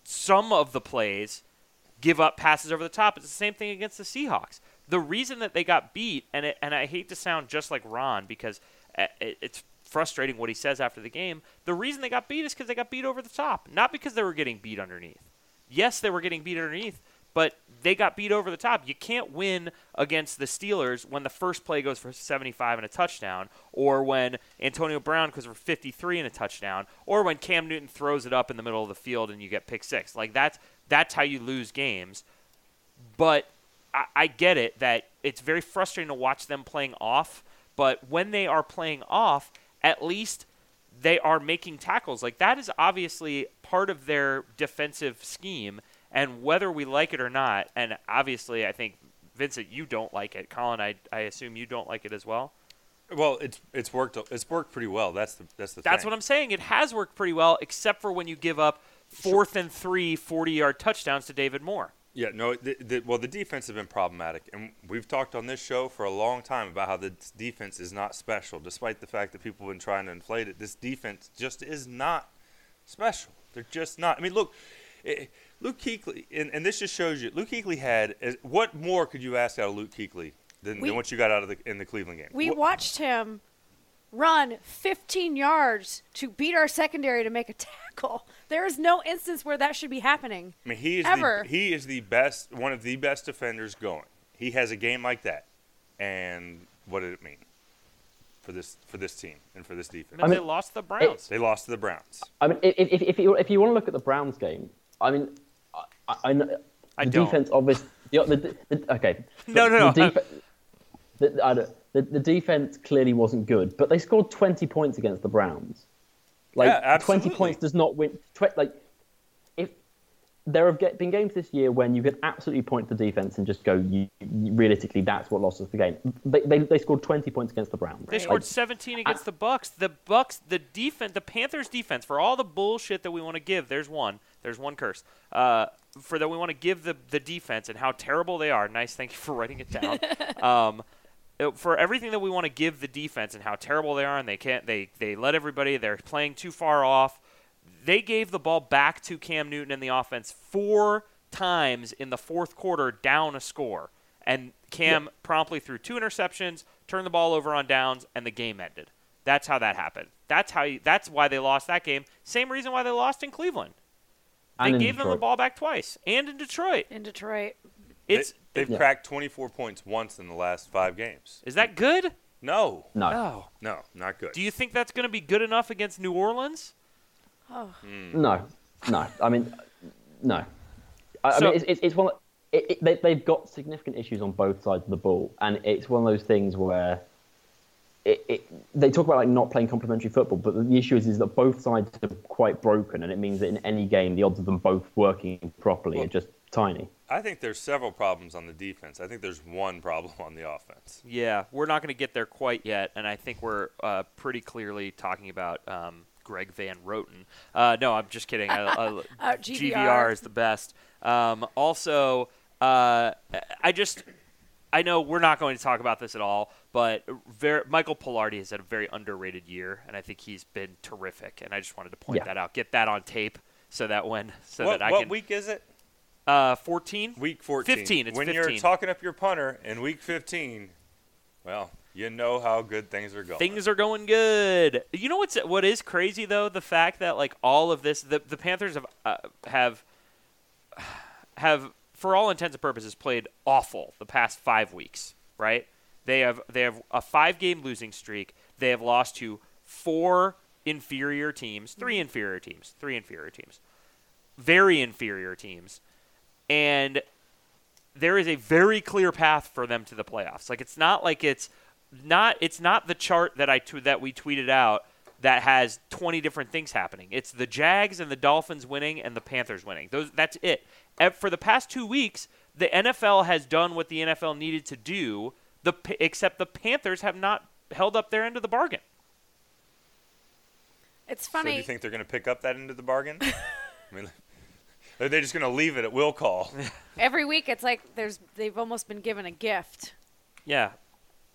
some of the plays give up passes over the top. It's the same thing against the Seahawks. The reason that they got beat, and it, and I hate to sound just like Ron because uh, it, it's frustrating what he says after the game. The reason they got beat is because they got beat over the top, not because they were getting beat underneath. Yes, they were getting beat underneath, but they got beat over the top. You can't win against the Steelers when the first play goes for 75 and a touchdown, or when Antonio Brown goes for 53 and a touchdown, or when Cam Newton throws it up in the middle of the field and you get pick six. Like that's that's how you lose games. But I, I get it that it's very frustrating to watch them playing off. But when they are playing off, at least they are making tackles. Like that is obviously part of their defensive scheme. And whether we like it or not, and obviously I think Vincent, you don't like it. Colin, I, I assume you don't like it as well. Well, it's it's worked it's worked pretty well. That's the that's the That's thing. what I'm saying. It has worked pretty well, except for when you give up fourth and three 40 yard touchdowns to David Moore. Yeah, no. The, the, well, the defense has been problematic, and we've talked on this show for a long time about how the defense is not special, despite the fact that people have been trying to inflate it. This defense just is not special. They're just not. I mean, look, it, Luke Kuechly, and, and this just shows you, Luke Kuechly had what more could you ask out of Luke Kuechly than, We- than what you got out of the in the Cleveland game? We What- watched him run 15 yards to beat our secondary to make a tackle. There is no instance where that should be happening. I mean, he is Ever. the he is the best, one of the best defenders going. He has a game like that, and what did it mean for this for this team and for this defense? I mean, mean, they lost the Browns. they lost to the Browns. I mean, if, if, if, you, if you want to look at the Browns game, I mean, I, I, I know I the don't. defense obviously. The, the, the, okay. No, no, the no. the, I don't, the, the defense clearly wasn't good, but they scored 20 points against the Browns. Like, Yeah, 20 points does not win. Tw- like, if there have get, been games this year when you could absolutely point to the defense and just go, you, you- realistically, that's what lost us the game. They, they, they scored 20 points against the Browns. They Like, scored 17 against the Bucks. The Bucks, the defense, the Panthers' defense, for all the bullshit that we want to give, there's one. There's one curse. Uh, for that we want to give the the defense and how terrible they are. Nice, thank you for writing it down. um, for everything that we want to give the defense and how terrible they are, and they can't, they they let everybody. They're playing too far off. They gave the ball back to Cam Newton in the offense four times in the fourth quarter, down a score, and Cam promptly threw two interceptions, turned the ball over on downs, and the game ended. That's how that happened. That's how. You, that's why they lost that game. Same reason why they lost in Cleveland. They And in gave them the ball back twice, and in Detroit. In Detroit. It's they, have Yeah. cracked 24 points once in the last five games. is that good? No, no. No. no, not good. Do you think that's going to be good enough against New Orleans? Oh. Hmm. No, no. I mean, no. I, I mean, it's, it's, it's one. It, it, they, they've got significant issues on both sides of the ball, and it's one of those things where it, it, they talk about like not playing complementary football, but the issue is, is that both sides are quite broken, and it means that in any game, the odds of them both working properly Well- are just tiny. I think there's several problems on the defense. I think there's one problem on the offense. Yeah, we're not going to get there quite yet, and I think we're uh, pretty clearly talking about um, Greg Van Roten. Uh, no, I'm just kidding. I, I, GVR. GVR. is the best. Um, also, uh, I just. I know we're not going to talk about this at all, but ver- Michael Palardy has had a very underrated year, and I think he's been terrific. And I just wanted to point Yeah. that out, get that on tape, so that when so what that I can what can. week is it? Uh, 14. Week 14. 15, it's when 15. you're talking up your punter in week 15, well, you know how good things are going. Things are going good. You know what's what is crazy though? The fact that like all of this, the the Panthers have uh, have have for all intents and purposes played awful the past five weeks. Right? They have they have a five game losing streak. They have lost to four inferior teams, three inferior teams, three inferior teams, very inferior teams, and there is a very clear path for them to the playoffs. Like it's not like it's not it's not the chart that I that we tweeted out that has 20 different things happening. It's the Jags and the Dolphins winning and the Panthers winning. Those that's it. And for the past 2 weeks, the NFL has done what the NFL needed to do, the except the Panthers have not held up their end of the bargain. It's funny. So do you think they're going to pick up that end of the bargain? I mean, are they just going to leave it at will call? Every week, it's like there's they've almost been given a gift. Yeah.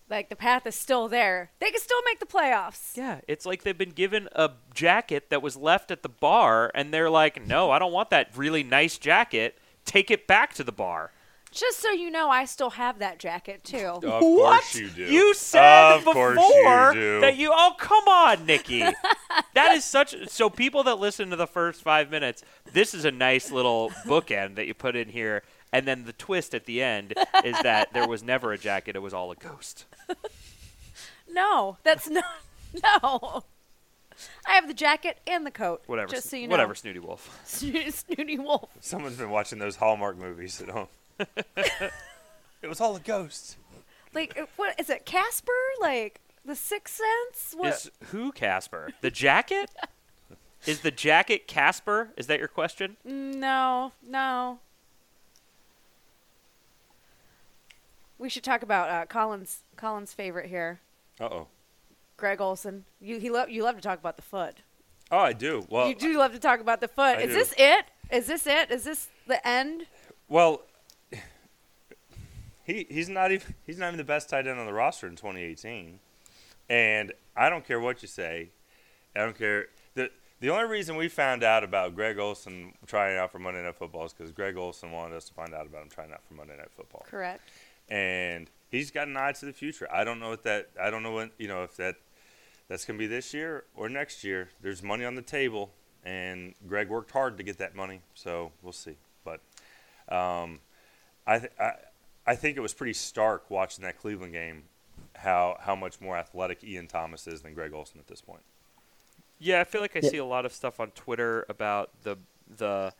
Like the path is still there. They can still make the playoffs. Yeah, it's like they've been given a jacket that was left at the bar and they're like, "No, I don't want that really nice jacket. Take it back to the bar." Just so you know, I still have that jacket too. Of what? course you do. You said Of before you that you. Oh, come on, Nikki. that is such. So people that listen to the first five minutes, this is a nice little bookend that you put in here And then the twist at the end is that there was never a jacket; it was all a ghost. No, that's not. No. I have the jacket and the coat. Whatever. Just so you know. whatever, Snooty Wolf. Snooty, Snooty Wolf. Someone's been watching those Hallmark movies at home. it was all a ghost. Like, uh, what is it? Casper? Like the Sixth Sense? What? Is who Casper? The jacket? is the jacket Casper? Is that your question? No, no. We should talk about uh, Colin's Colin's favorite here, Uh oh. Greg Olsen. You he love you love to talk about the foot. Oh, I do. Well, you do love to talk about the foot. I Is do. this it? Is this it? Is this the end? Well, he he's not even he's not even the best tight end on the roster in 2018, and I don't care what you say, I don't care. the The only reason we found out about Greg Olsen trying out for Monday Night Football is because Greg Olsen wanted us to find out about him trying out for Monday Night Football, Correct. And he's got an eye to the future. I don't know what that I don't know what you know if that that's gonna be this year or next year. There's money on the table, and Greg worked hard to get that money, so we'll see. But um, I, th- I I think it was pretty stark watching that Cleveland game how how much more athletic Ian Thomas is than Greg Olsen at this point. Yeah, I feel like I Yeah. see a lot of stuff on Twitter about the the,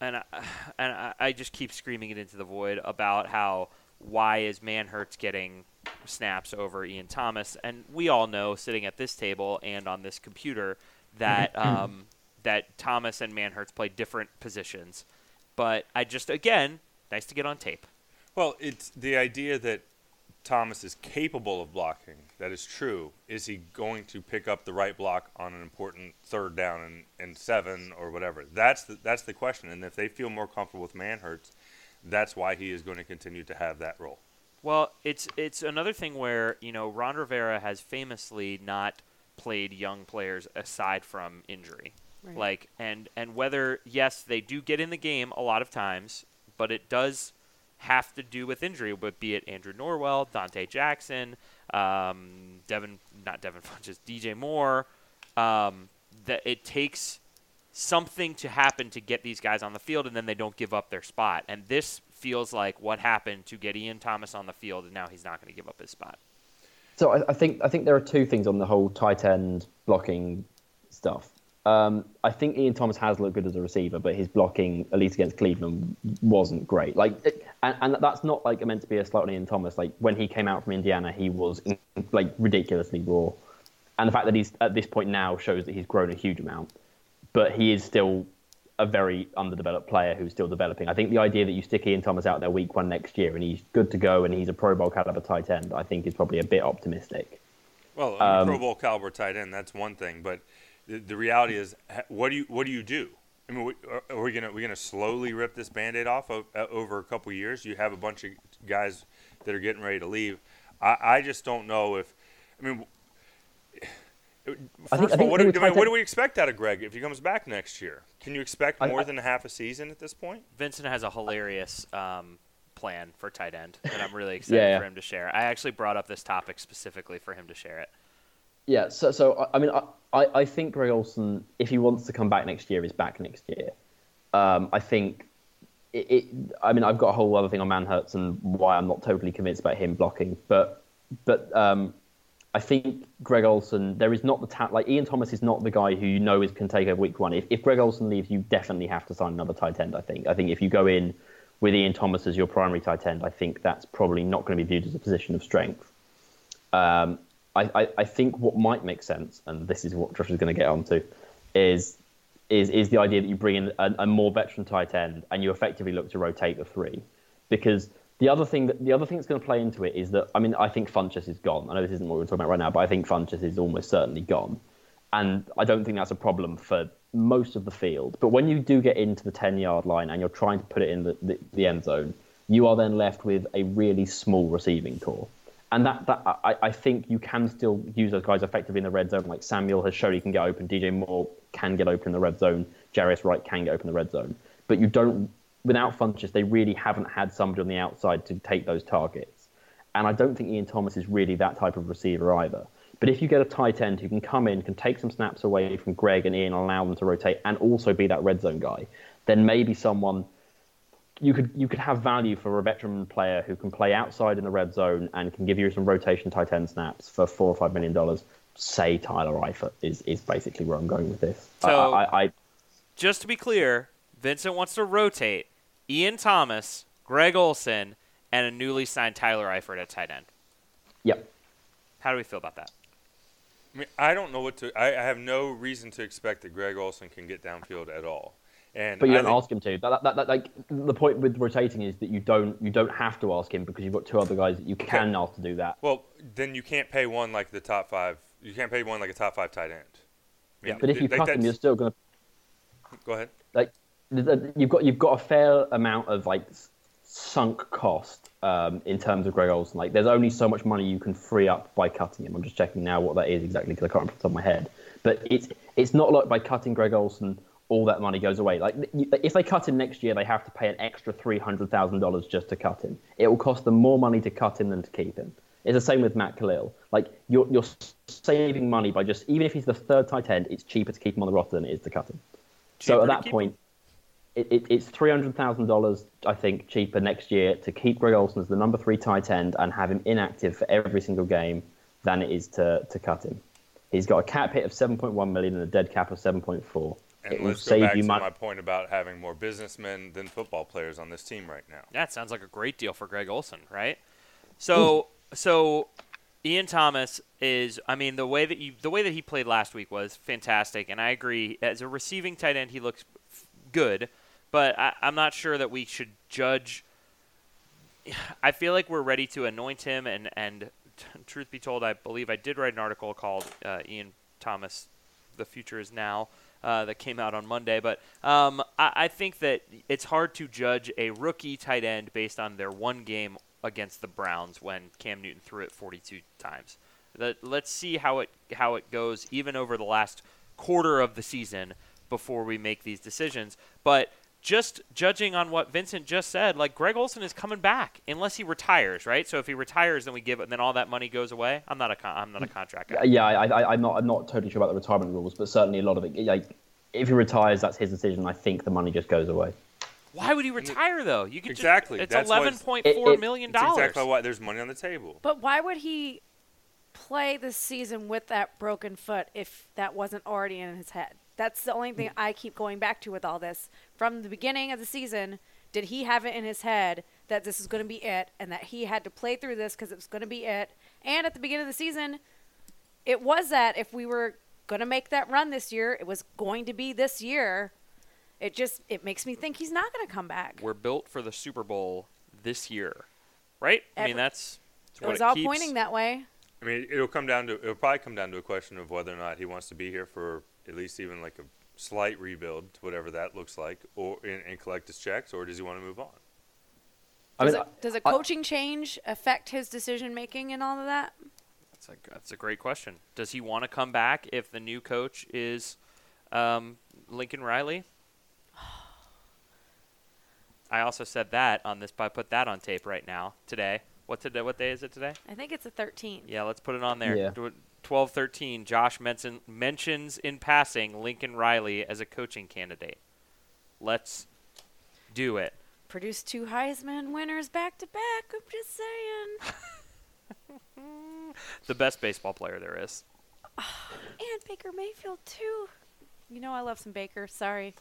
and I, and I, I just keep screaming it into the void about how why is Manhertz getting snaps over Ian Thomas, and we all know sitting at this table and on this computer that um, that Thomas and Manhertz play different positions, but I just again nice to get on tape. Well, it's the idea that Thomas is capable of blocking. That is true. Is he going to pick up the right block on an important third down and, and seven or whatever? That's the, that's the question. And if they feel more comfortable with Manhertz, that's why he is going to continue to have that role. Well, it's it's another thing where you know Ron Rivera has famously not played young players aside from injury, Right. like and and whether yes they do get in the game a lot of times, but it does have to do with injury. But be it Andrew Norwell, Donte Jackson, um, Devin not Devin Funchess, DJ Moore, um, that it takes something to happen to get these guys on the field, and then they don't give up their spot. And this feels like what happened to get Ian Thomas on the field, and now he's not going to give up his spot. So I, I think I think there are two things on the whole tight end blocking stuff. Um, I think Ian Thomas has looked good as a receiver, but his blocking, at least against Cleveland, wasn't great. Like, it, and, and that's not like meant to be a slight on Ian Thomas. Like when he came out from Indiana, he was like ridiculously raw, and the fact that he's at this point now shows that he's grown a huge amount. But he is still a very underdeveloped player who's still developing. I think the idea that you stick Ian Thomas out there week one next year and he's good to go and he's a Pro Bowl caliber tight end, I think is probably a bit optimistic. Well, Um, Pro Bowl caliber tight end, that's one thing. But the, the reality is, what do you what do you do? I mean, we, are, are we gonna we gonna slowly rip this band-aid off o- uh, over a couple years? You have a bunch of guys that are getting ready to leave. I, I just don't know if. I mean, first I think- of all, what, do, I with mean, what do we expect out of Greg if he comes back next year? Can you expect more I- than a half a season at this point? Vincent has a hilarious um, plan for tight end that I'm really excited Yeah, yeah. for him to share. I actually brought up this topic specifically for him to share it. Yeah, so so I- mean, I, I think Greg Olsen, if he wants to come back next year, is back next year. Um, I think it, it. I mean, I've got a whole other thing on Manhertz and why I'm not totally convinced about him blocking, but but um, I think Greg Olsen, there is not the talent. Like Ian Thomas is not the guy who you know is can take over week one. If if Greg Olsen leaves, you definitely have to sign another tight end. I think. I think if you go in with Ian Thomas as your primary tight end, I think that's probably not going to be viewed as a position of strength. Um, I, I, think what might make sense, and this is what Josh is going to get onto, is is is the idea that you bring in a, a more veteran tight end and you effectively look to rotate the three, because the other thing that the other thing that's going to play into it is that I mean I think Funchess is gone. I know this isn't what we're talking about right now, but I think Funchess is almost certainly gone, and I don't think that's a problem for most of the field. But when you do get into the ten yard line and you're trying to put it in the, the, the end zone, you are then left with a really small receiving corps. And that, that I, I think you can still use those guys effectively in the red zone. Like Samuel has shown he can get open. DJ Moore can get open in the red zone. Jarius Wright can get open in the red zone. But you don't, without Funchess, they really haven't had somebody on the outside to take those targets. And I don't think Ian Thomas is really that type of receiver either. But if you get a tight end who can come in, can take some snaps away from Greg and Ian, and allow them to rotate, and also be that red zone guy, then maybe someone you could you could have value for a veteran player who can play outside in the red zone and can give you some rotation tight end snaps for four or five million dollars. Say Tyler Eifert is, is basically where I'm going with this. So- I, I, I Just to be clear, Vincent wants to rotate Ian Thomas, Greg Olsen, and a newly signed Tyler Eifert at tight end. yep. How do we feel about that? I mean, I don't know what to. I, I have no reason to expect that Greg Olsen can get downfield at all. And But you I don't think- ask him to. That, that, that, like the point with rotating is that you don't you don't have to ask him because you've got two other guys that you can ask to do that. Well, then you can't pay one like the top five. You can't pay one like a top five tight end. I mean, But if you like cut him, you're still going to Go ahead. like you've got you've got a fair amount of like sunk cost um, in terms of Greg Olsen. Like there's only so much money you can free up by cutting him. I'm just checking now what that is exactly because I can't remember off the top of my head. But it's it's not like by cutting Greg Olsen all that money goes away. Like if they cut him next year, they have to pay an extra three hundred thousand dollars just to cut him. It will cost them more money to cut him than to keep him. It's the same with Matt Kalil. Like you're you're saving money by just even if he's the third tight end, it's cheaper to keep him on the roster than it is to cut him. So at that point, it, it, it's three hundred thousand dollars, I think, cheaper next year to keep Greg Olsen as the number three tight end and have him inactive for every single game than it is to, to cut him. He's got a cap hit of seven point one million and a dead cap of seven point four. And It will let's go save back you to money. my point about having more businessmen than football players on this team right now. That sounds like a great deal for Greg Olsen, right? So, so Ian Thomas is. I mean, the way that you, the way that he played last week was fantastic, and I agree. As a receiving tight end, he looks f- good, but I, I'm not sure that we should judge. I feel like we're ready to anoint him, and and t- truth be told, I believe I did write an article called uh, Ian Thomas, "The Future Is Now." Uh, that came out on Monday, but um, I, I think that it's hard to judge a rookie tight end based on their one game against the Browns when Cam Newton threw it 42 times. Let, let's see how it how it goes even over the last quarter of the season before we make these decisions. But just judging on what Vincent just said, like Greg Olsen is coming back unless he retires, right? So if he retires, then we give it, then all that money goes away. I'm not a con- I'm not a mm. contract guy. Yeah, I, I, I'm not I'm not totally sure about the retirement rules, but certainly a lot of it. Like if he retires, that's his decision. I think the money just goes away. Why would he retire though? You could Exactly. Just, it's That's why eleven it's- point It- four it- million That's dollars. exactly why there's money on the table. But why would he play the season with that broken foot if that wasn't already in his head? That's the only thing I keep going back to with all this. From the beginning of the season, did he have it in his head that this is going to be it and that he had to play through this because it was going to be it? And at the beginning of the season, it was that if we were going to make that run this year, it was going to be this year. It just it makes me think he's not going to come back. We're built for the Super Bowl this year, right? I mean, that's, that's It what was it all keeps. pointing that way. I mean, it'll come down to it'll probably come down to a question of whether or not he wants to be here for at least even like a slight rebuild, to whatever that looks like, or and, and collect his checks, or does he want to move on? I Does, mean, it, does a I- coaching change affect his decision making and all of that? That's a that's a great question. Does he want to come back if the new coach is um, Lincoln Riley? I also said that on this. but I put that on tape right now today. What today? What day is it today? I think it's a 13. Yeah, let's put it on there. Yeah. Tw- 12 13. Josh mention, mentions in passing Lincoln Riley as a coaching candidate. Let's do it. Produce two Heisman winners back to back. I'm just saying. The best baseball player there is. And Baker Mayfield too. You know I love some Baker. Sorry.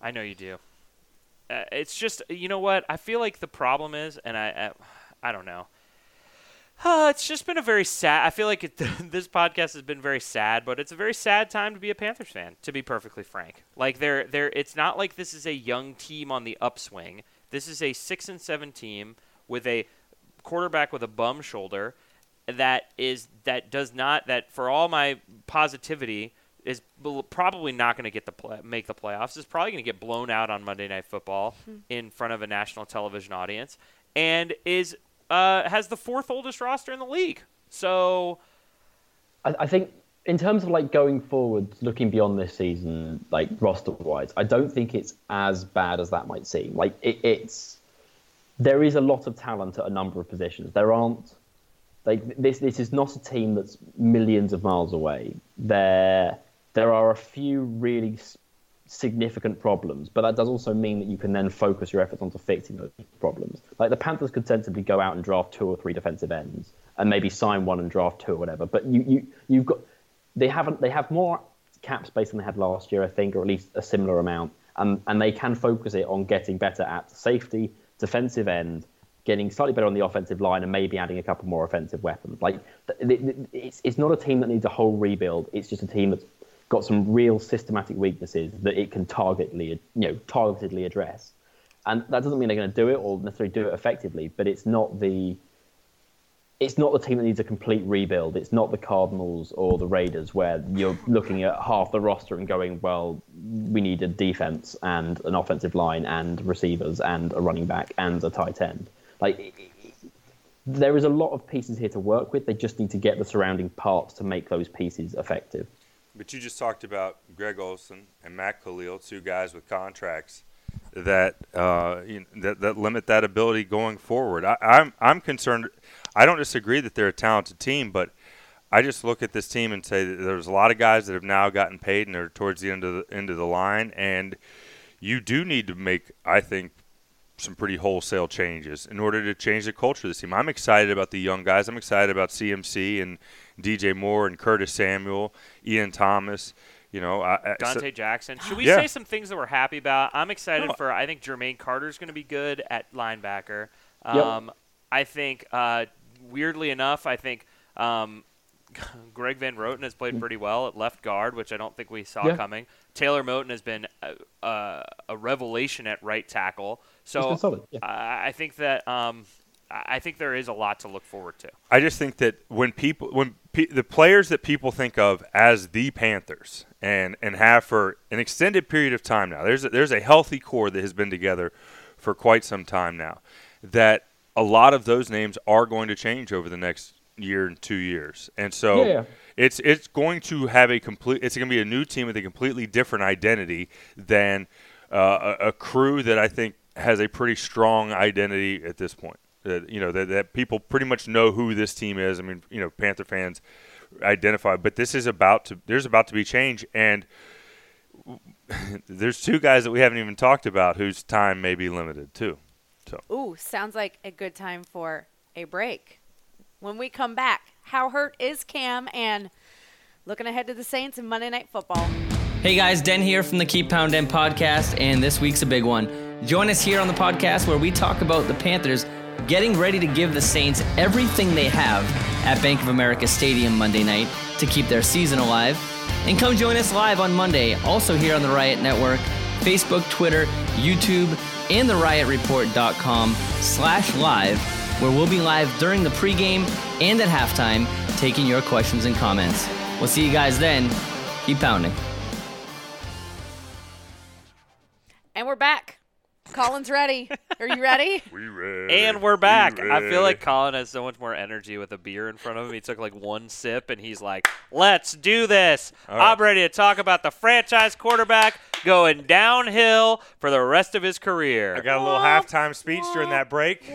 I know you do. Uh, it's just, you know what? I feel like the problem is, and I, I, I don't know. Uh, it's just been a very sad. I feel like it, this podcast has been very sad, but it's a very sad time to be a Panthers fan. To be perfectly frank, like they're, they're, it's not like this is a young team on the upswing. This is a six and seven team with a quarterback with a bum shoulder that is that does not that for all my positivity is probably not going to get the play, make the playoffs. Is probably going to get blown out on Monday Night Football in front of a national television audience, and is uh, has the fourth oldest roster in the league. So I, I think in terms of like going forward, looking beyond this season, like roster wise, I don't think it's as bad as that might seem. Like it, it's there is a lot of talent at a number of positions. There aren't like this. This is not a team that's millions of miles away. There, there are a few really significant problems, but that does also mean that you can then focus your efforts onto fixing those problems. Like the Panthers could sensibly go out and draft two or three defensive ends, and maybe sign one and draft two or whatever. But you you you've got they haven't they have more cap space than they had last year, I think, or at least a similar amount, and and they can focus it on getting better at safety, defensive end, getting slightly better on the offensive line, and maybe adding a couple more offensive weapons. Like it's it's not a team that needs a whole rebuild. It's just a team that's got some real systematic weaknesses that it can targetedly, you know, targetedly address. And that doesn't mean they're going to do it or necessarily do it effectively, but it's not the it's not the team that needs a complete rebuild. It's not the Cardinals or the Raiders where you're looking at half the roster and going, well, we need a defense and an offensive line and receivers and a running back and a tight end. Like there is a lot of pieces here to work with. They just need to get the surrounding parts to make those pieces effective. But you just talked about Greg Olsen and Matt Kalil, two guys with contracts that uh, you know, that, that limit that ability going forward. I, I'm I'm concerned. I don't disagree that they're a talented team, but I just look at this team and say there's a lot of guys that have now gotten paid and they're towards the end of the end of the line, and you do need to make, I think, some pretty wholesale changes in order to change the culture of this team. I'm excited about the young guys. I'm excited about CMC and DJ Moore and Curtis Samuel, Ian Thomas. You know, I, I, Donte so- Jackson. Should we Yeah. say some things that we're happy about? I'm excited No. for. I think Jermaine Carter's going to be good at linebacker. Yep. Um, I think, uh, weirdly enough, I think um, Greg Van Roten has played pretty well at left guard, which I don't think we saw Yeah. coming. Taylor Moton has been a, a, a revelation at right tackle. So been solid, yeah. I I think that um, I I think there is a lot to look forward to. I just think that when people, when pe- the players that people think of as the Panthers and and have for an extended period of time now, there's a, there's a healthy core that has been together for quite some time now. That a lot of those names are going to change over the next year and two years, and so Yeah, yeah. it's it's going to have a complete. It's going to be a new team with a completely different identity than uh, a, a crew that I think has a pretty strong identity at this point. That you know that, that people pretty much know who this team is. I mean, you know, Panther fans identify, but this is about to. There's about to be change, and there's two guys that we haven't even talked about whose time may be limited too. So Ooh, sounds like a good time for a break. When we come back, how hurt is Cam? And looking ahead to the Saints and Monday Night Football. Hey guys, Den here from the Keep Pounding podcast, and this week's a big one. Join us here on the podcast where we talk about the Panthers getting ready to give the Saints everything they have at Bank of America Stadium Monday night to keep their season alive. And come join us live on Monday, also here on the Riot Network, Facebook, Twitter, YouTube, and the riotreport.com slash live, where we'll be live during the pregame and at halftime, taking your questions and comments. We'll see you guys then. Keep pounding. And we're back. Colin's ready. Are you ready? we ready. And we're back. We I feel like. Colin has so much more energy with a beer in front of him. He took like one sip and he's like, let's do this. All right. I'm ready to talk about the franchise quarterback going downhill for the rest of his career. I got a little halftime speech during that break.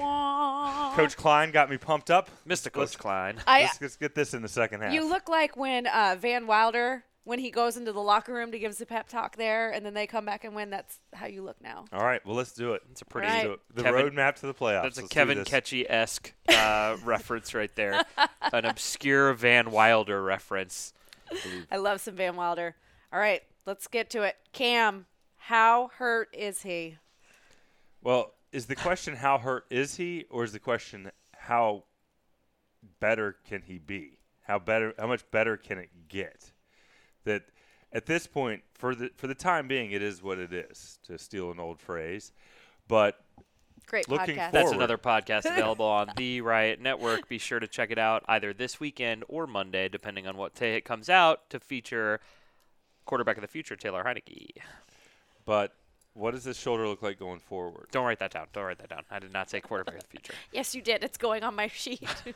Coach Klein got me pumped up. Mr. Coach Let's- Klein. I, Let's, let's get this in the second half. you look like when uh, Van Wilder, when he goes into the locker room to give the pep talk there, and then they come back and win. That's how you look now. All right, well let's do it. It's a pretty. All right. Do it. The Kevin- roadmap to the playoffs. That's a Let's Kevin. Ketchy esque uh, reference right there. An obscure Van Wilder reference. I love some Van Wilder. All right, let's get to it. Cam, how hurt is he? Well, is the question how hurt is he, or is the question how better can he be? How better? How much better can it get? That at this point, for the for the time being, it is what it is. To steal an old phrase, but Great Looking podcast. That's another podcast available on the Riot Network. Be sure to check it out either this weekend or Monday, depending on what day it comes out, to feature quarterback of the future, Taylor Heinicke. but what does this shoulder look like going forward? Don't write that down. Don't write that down. I did not say quarterback of the future. yes, you did. It's going on my sheet.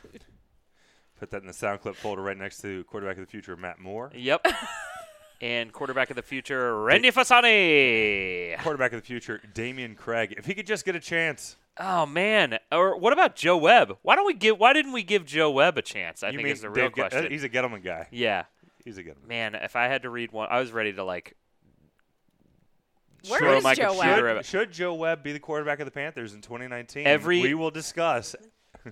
Put that in the sound clip folder right next to quarterback of the future, Matt Moore. Yep. and quarterback of the future, Randy Fasani. Quarterback of the future, Dameyune Craig. If he could just get a chance. Oh man. Or what about Joe Webb? Why don't we give? Why didn't we give Joe Webb a chance? I you think mean is the real Dave Get- uh, question. He's a Gettleman guy. yeah. He's a Gettleman. Man, if I had to read one, I was ready to like Where throw is my Joe computer Webb? Should, should Joe Webb be the quarterback of the Panthers in 2019? Every- we will discuss.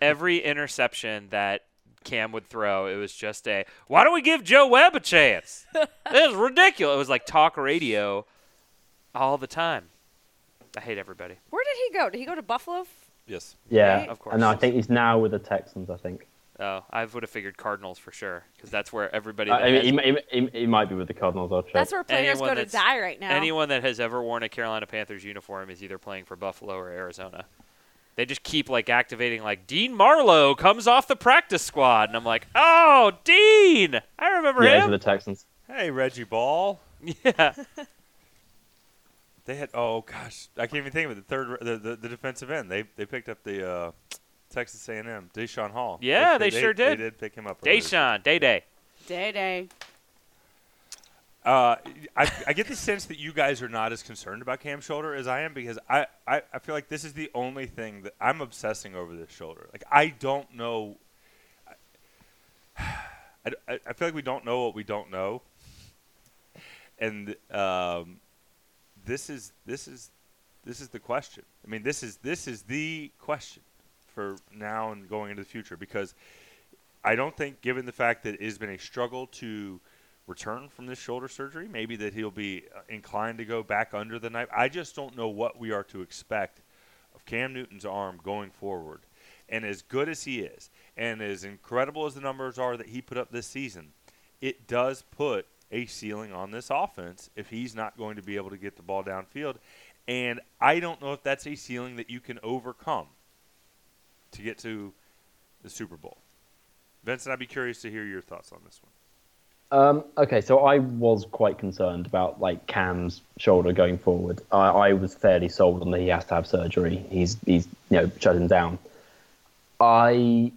every interception that Cam would throw, it was just a why don't we give Joe Webb a chance? this is ridiculous. It was like talk radio all the time. I hate everybody. Where did he go? Did he go to Buffalo? Yes. Yeah, Right? Of course. And I think he's now with the Texans. I think. Oh, I would have figured Cardinals for sure because that's where everybody. I that I has- mean, he, he, he, he might be with the Cardinals. I'll check. That's where players Anyone go to that's- die right now. Anyone that has ever worn a Carolina Panthers uniform is either playing for Buffalo or Arizona. They just keep like activating like Dean Marlowe comes off the practice squad, and I'm like, oh, Dean, I remember yeah, he's him. with the Texans. Hey, Reggie Ball. yeah, They had oh gosh, I can't even think of it. The third, the, the, the defensive end. They they picked up the uh, Texas A&M, Daeshon Hall. Yeah, they sure did. They did pick him up. earlier. Daeshon, Day Day. Day Day. Uh, I, I get the sense that you guys are not as concerned about Cam shoulder as I am because I, I, I feel like this is the only thing that I'm obsessing over this shoulder. Like I don't know. I, I, I feel like we don't know what we don't know, and um, this is this is this is the question. I mean, this is this is the question for now and going into the future because I don't think, given the fact that it has been a struggle to return from this shoulder surgery, maybe that he'll be uh, inclined to go back under the knife. I just don't know what we are to expect of Cam Newton's arm going forward. And as good as he is, and as incredible as the numbers are that he put up this season, it does put a ceiling on this offense if he's not going to be able to get the ball downfield. And I don't know if that's a ceiling that you can overcome to get to the Super Bowl. Vincent, I'd be curious to hear your thoughts on this one. Um, okay, so I was quite concerned about like Cam's shoulder going forward. I, I was fairly sold on that he has to have surgery. He's he's you know shut him down. I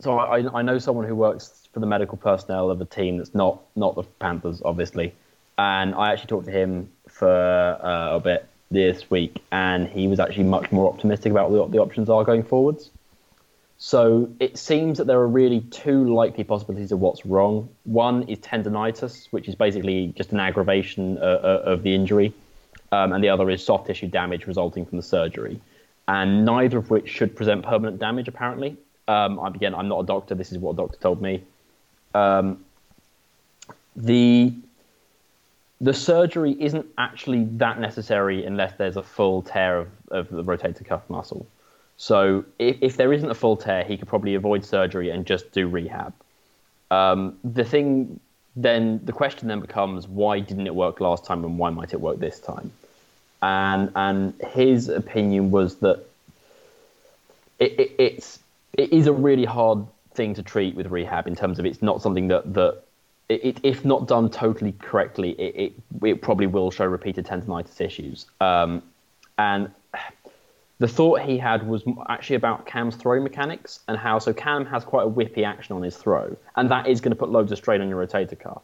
so I, I know someone who works for the medical personnel of a team that's not not the Panthers, obviously, and I actually talked to him for uh, a bit this week, and he was actually much more optimistic about what the options are going forwards. So it seems that there are really two likely possibilities of what's wrong. One is tendonitis, which is basically just an aggravation uh, uh, of the injury, um, and the other is soft tissue damage resulting from the surgery. And neither of which should present permanent damage, apparently. Um, again, I'm not a doctor. This is what a doctor told me. Um, the the surgery isn't actually that necessary unless there's a full tear of, of the rotator cuff muscle. So if, if there isn't a full tear, he could probably avoid surgery and just do rehab. Um, the thing then, the question then becomes, why didn't it work last time and why might it work this time? And and his opinion was that it, it, it's it is a really hard thing to treat with rehab in terms of it's not something that that it, if not done totally correctly, it, it it probably will show repeated tendonitis issues. Um, and the thought he had was actually about Cam's throw mechanics and how so Cam has quite a whippy action on his throw, and that is going to put loads of strain on your rotator cuff.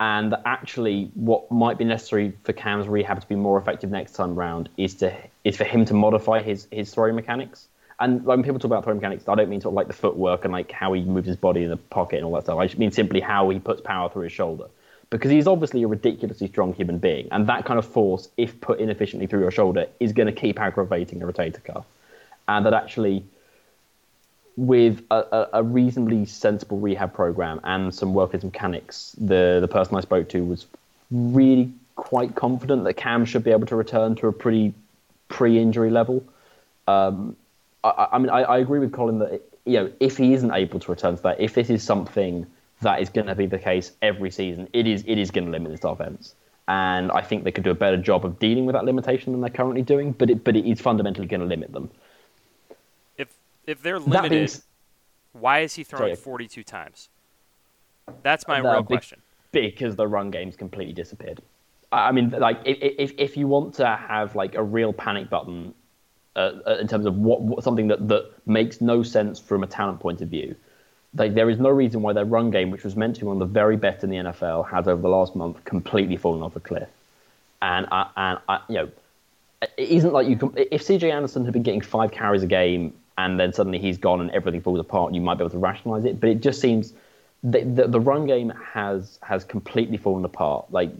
And actually, what might be necessary for Cam's rehab to be more effective next time round is to is for him to modify his his throwing mechanics. And when people talk about throwing mechanics, I don't mean sort of like the footwork and like how he moves his body in the pocket and all that stuff. I mean simply how he puts power through his shoulder. Because he's obviously a ridiculously strong human being, and that kind of force, if put inefficiently through your shoulder, is going to keep aggravating the rotator cuff. And that actually, with a, a, a reasonably sensible rehab program and some work with mechanics, the the person I spoke to was really quite confident that Cam should be able to return to a pretty pre-injury level. Um, I, I mean, I, I agree with Colin that you know if he isn't able to return to that, if this is something that is going to be the case every season, it is it is going to limit this offense. And I think they could do a better job of dealing with that limitation than they're currently doing. But it but it is fundamentally going to limit them. If if they're limited, s- why is he throwing Sorry. 42 times? That's my That real big- question. because the run game's completely disappeared. I I mean, like if if, if you want to have like a real panic button uh, uh, in terms of what, what something that, that makes no sense from a talent point of view, like there is no reason why their run game, which was meant to be one of the very best in the NFL, has over the last month completely fallen off a cliff. And I, and I, you know, it isn't like you can. If CJ Anderson had been getting five carries a game and then suddenly he's gone and everything falls apart, you might be able to rationalize it. But it just seems the, the, the run game has has completely fallen apart. Like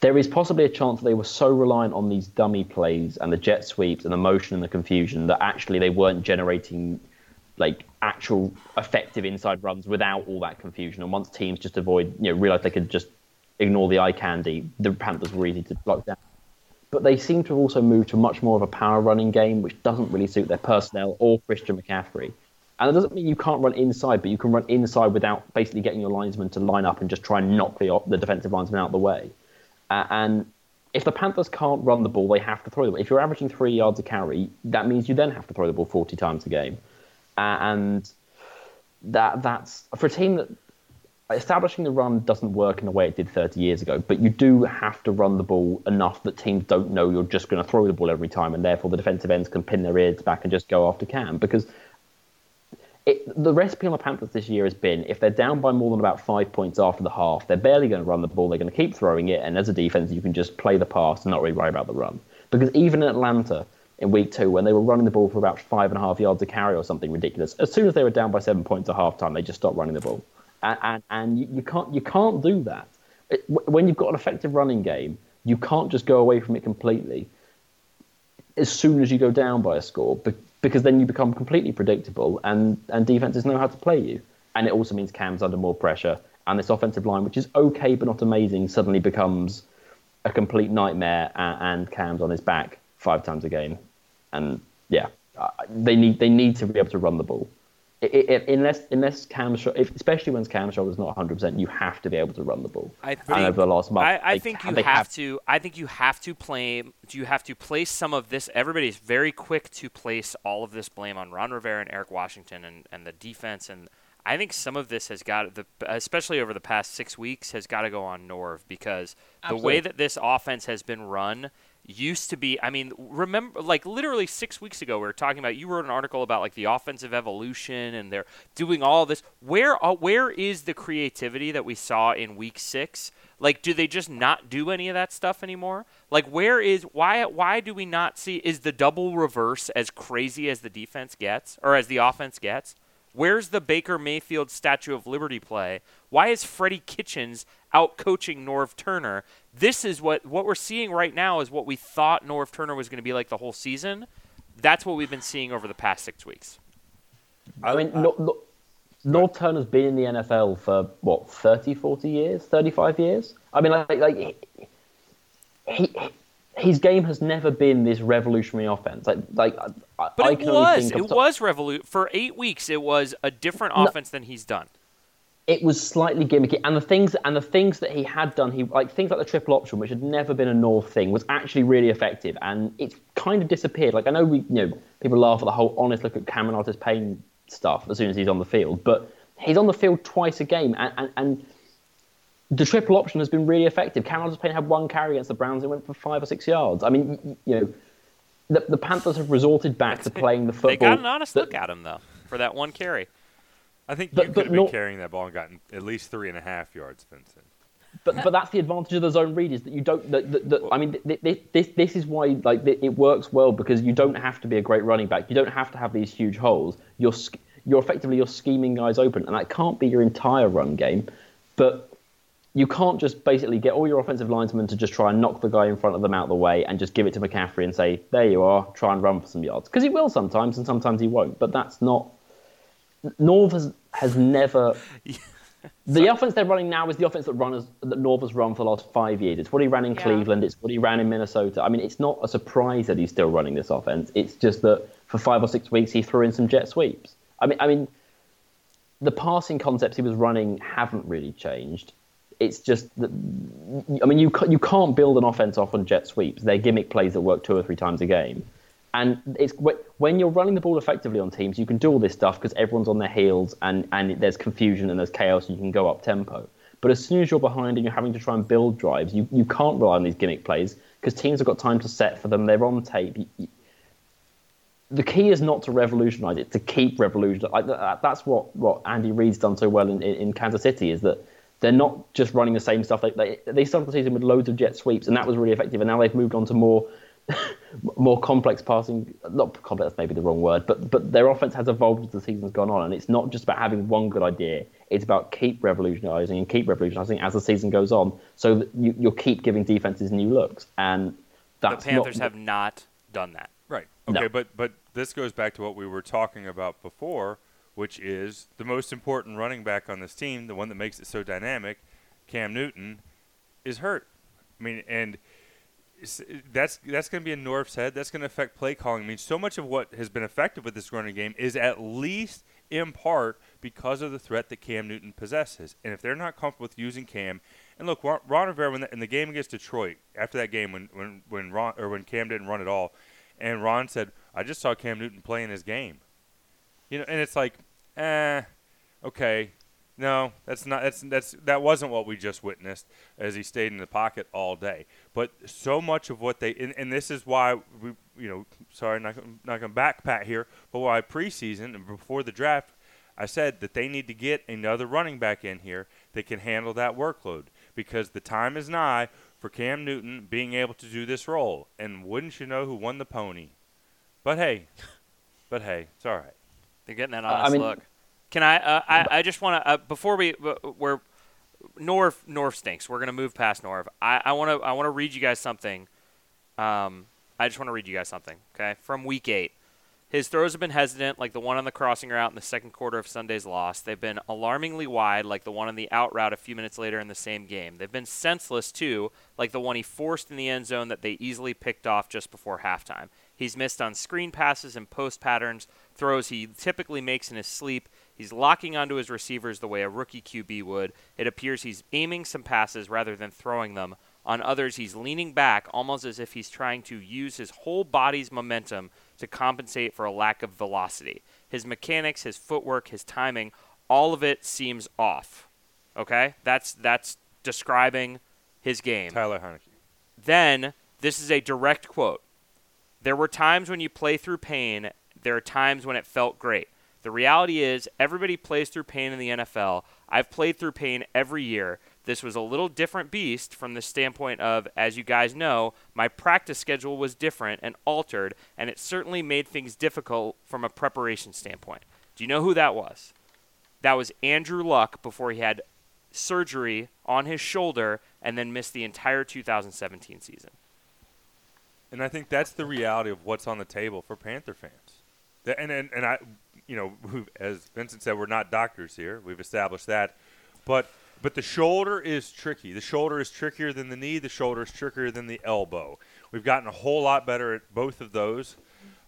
there is possibly a chance that they were so reliant on these dummy plays and the jet sweeps and the motion and the confusion that actually they weren't generating like actual effective inside runs without all that confusion. And once teams just avoid, you know, realize they could just ignore the eye candy, the Panthers were easy to block down. But they seem to have also moved to much more of a power running game, which doesn't really suit their personnel or Christian McCaffrey. And it doesn't mean you can't run inside, but you can run inside without basically getting your linesman to line up and just try and knock the, the defensive linesman out of the way. Uh, and if the Panthers can't run the ball, they have to throw the ball. If you're averaging three yards a carry, that means you then have to throw the ball 40 times a game. Uh, and that that's for a team that establishing the run doesn't work in the way it did 30 years ago, but you do have to run the ball enough that teams don't know you're just going to throw the ball every time, and therefore the defensive ends can pin their ears back and just go after Cam. Because it, the recipe on the Panthers this year has been if they're down by more than about five points after the half, they're barely going to run the ball. They're going to keep throwing it, and as a defense, you can just play the pass and not really worry about the run. Because even in Atlanta in week two, when they were running the ball for about five and a half yards a carry or something ridiculous, as soon as they were down by seven points at halftime, they just stopped running the ball. And, and, and you, you, can't you can't do that. It, when you've got an effective running game, you can't just go away from it completely as soon as you go down by a score because then you become completely predictable and, and defenses know how to play you. And it also means Cam's under more pressure. And this offensive line, which is okay but not amazing, suddenly becomes a complete nightmare and, and Cam's on his back five times a game. And yeah, they need they need to be able to run the ball. It, it, unless unless Cam, if, especially when Cam is not 100, percent you have to be able to run the ball. I think and over the last month, I, I they, think you have, have to. I think you have to play. You have to place some of this. Everybody's very quick to place all of this blame on Ron Rivera and Eric Washington and, and the defense. And I think some of this has got the, especially over the past six weeks, has got to go on Norv because Absolutely. the way that this offense has been run used to be i mean remember like literally six weeks ago we were talking about you wrote an article about like the offensive evolution and they're doing all this. Where uh, where is the creativity that we saw in week six? Like do they just not do any of that stuff anymore? Like where is why why do we not see is the double reverse as crazy as the defense gets or as the offense gets? Where's the Baker Mayfield Statue of Liberty play? Why is Freddie Kitchens out coaching Norv Turner? This is what what we're seeing right now is what we thought Norv Turner was going to be like the whole season. That's what we've been seeing over the past six weeks. I mean, no, no, Norv Turner's been in the NFL for what 30, 40 years, 35 years. I mean, like, like he, he his game has never been this revolutionary offense. Like, like, but I it was. It was revolut for eight weeks. It was a different no, offense than he's done. It was slightly gimmicky, and the things and the things that he had done, he like things like the triple option, which had never been a Norv thing, was actually really effective, and it's kind of disappeared. Like I know we, you know, people laugh at the whole honest look at Cameron Artis Payne stuff as soon as he's on the field, but he's on the field twice a game, and, and, and the triple option has been really effective. Cameron Payne had one carry against the Browns and went for five or six yards. I mean, you know, the, the Panthers have resorted back to playing the football. They got an honest that, look at him though for that one carry. I think you could have been carrying that ball and gotten at least three and a half yards, Vincent. But but that's the advantage of the zone read is that you don't. That, that, that, I mean, this, this this is why like it works well because you don't have to be a great running back. You don't have to have these huge holes. You're you're effectively you're scheming guys open, and that can't be your entire run game. But you can't just basically get all your offensive linemen to just try and knock the guy in front of them out of the way and just give it to McCaffrey and say, there you are, try and run for some yards. Because he will sometimes, and sometimes he won't. But that's not. Norv has, has never. the offense they're running now is the offense that runners that Norv has run for the last five years. It's what he ran in yeah. Cleveland. It's what he ran in Minnesota. I mean, it's not a surprise that he's still running this offense. It's just that for five or six weeks he threw in some jet sweeps. I mean, I mean, the passing concepts he was running haven't really changed it's just that I mean you you can't build an offense off on jet sweeps. They're gimmick plays that work two or three times a game. And it's when you're running the ball effectively on teams, you can do all this stuff because everyone's on their heels and, and there's confusion and there's chaos and you can go up tempo. But as soon as you're behind and you're having to try and build drives, you, you can't rely on these gimmick plays because teams have got time to set for them. They're on tape. the key is not to revolutionize it, to keep revolutionizing. Uh, that's what, what Andy Reid's done so well in, in Kansas City is that they're not just running the same stuff. They, they, they started the season with loads of jet sweeps, and that was really effective. And now they've moved on to more. more complex passing. Not complex, maybe the wrong word, but but their offense has evolved as the season's gone on, and it's not just about having one good idea. It's about keep revolutionising and keep revolutionising as the season goes on, so that you, you'll keep giving defenses new looks. And The Panthers not, have not done that. Right. No. Okay, but but this goes back to what we were talking about before, which is the most important running back on this team, the one that makes it so dynamic, Cam Newton, is hurt. I mean, and it's- that's that's going to be in Norv's head. That's going to affect play calling. I mean, so much of what has been effective with this running game is at least in part because of the threat that Cam Newton possesses. And if they're not comfortable with using Cam, and look, Ron, Ron Rivera the, in the game against Detroit, after that game when when when Ron or when Cam didn't run at all, and Ron said, "I just saw Cam Newton playing his game," you know, and it's like, eh, okay. No, that's not. That's that's that wasn't what we just witnessed as he stayed in the pocket all day. But so much of what they and, and this is why we, you know, sorry, not gonna- not going to backpat here, but why preseason and before the draft, I said that they need to get another running back in here that can handle that workload because the time is nigh for Cam Newton being able to do this role. And wouldn't you know who won the pony? But hey, but hey, it's all right. They're getting that I honest mean- look. Can I? Uh, I I just want to uh, before we uh, we're Norv Norv stinks. We're gonna move past Norv. I I want to I want to read you guys something. Um, I just want to read you guys something. Okay, from week eight. His throws have been hesitant, like the one on the crossing route in the second quarter of Sunday's loss. They've been alarmingly wide, like the one on the out route a few minutes later in the same game. They've been senseless, too, like the one he forced in the end zone that they easily picked off just before halftime. He's missed on screen passes and post patterns, throws he typically makes in his sleep. He's locking onto his receivers the way a rookie QB would. It appears he's aiming some passes rather than throwing them. On others, he's leaning back almost as if he's trying to use his whole body's momentum to compensate for a lack of velocity. His mechanics, his footwork, his timing, all of it seems off. Okay? That's that's describing his game. Tyler Heinicke. Then, this is a direct quote. There were times when you play through pain, there are times when it felt great. The reality is, everybody plays through pain in the NFL. I've played through pain every year. This was a little different beast from the standpoint of, as you guys know, my practice schedule was different and altered, and it certainly made things difficult from a preparation standpoint. Do you know who that was? That was Andrew Luck before he had surgery on his shoulder and then missed the entire 2017 season. And I think that's the reality of what's on the table for Panther fans. And and, and I, you know, as Vincent said, we're not doctors here. We've established that, but but the shoulder is tricky. The shoulder is trickier than the knee. The shoulder is trickier than the elbow. We've gotten a whole lot better at both of those.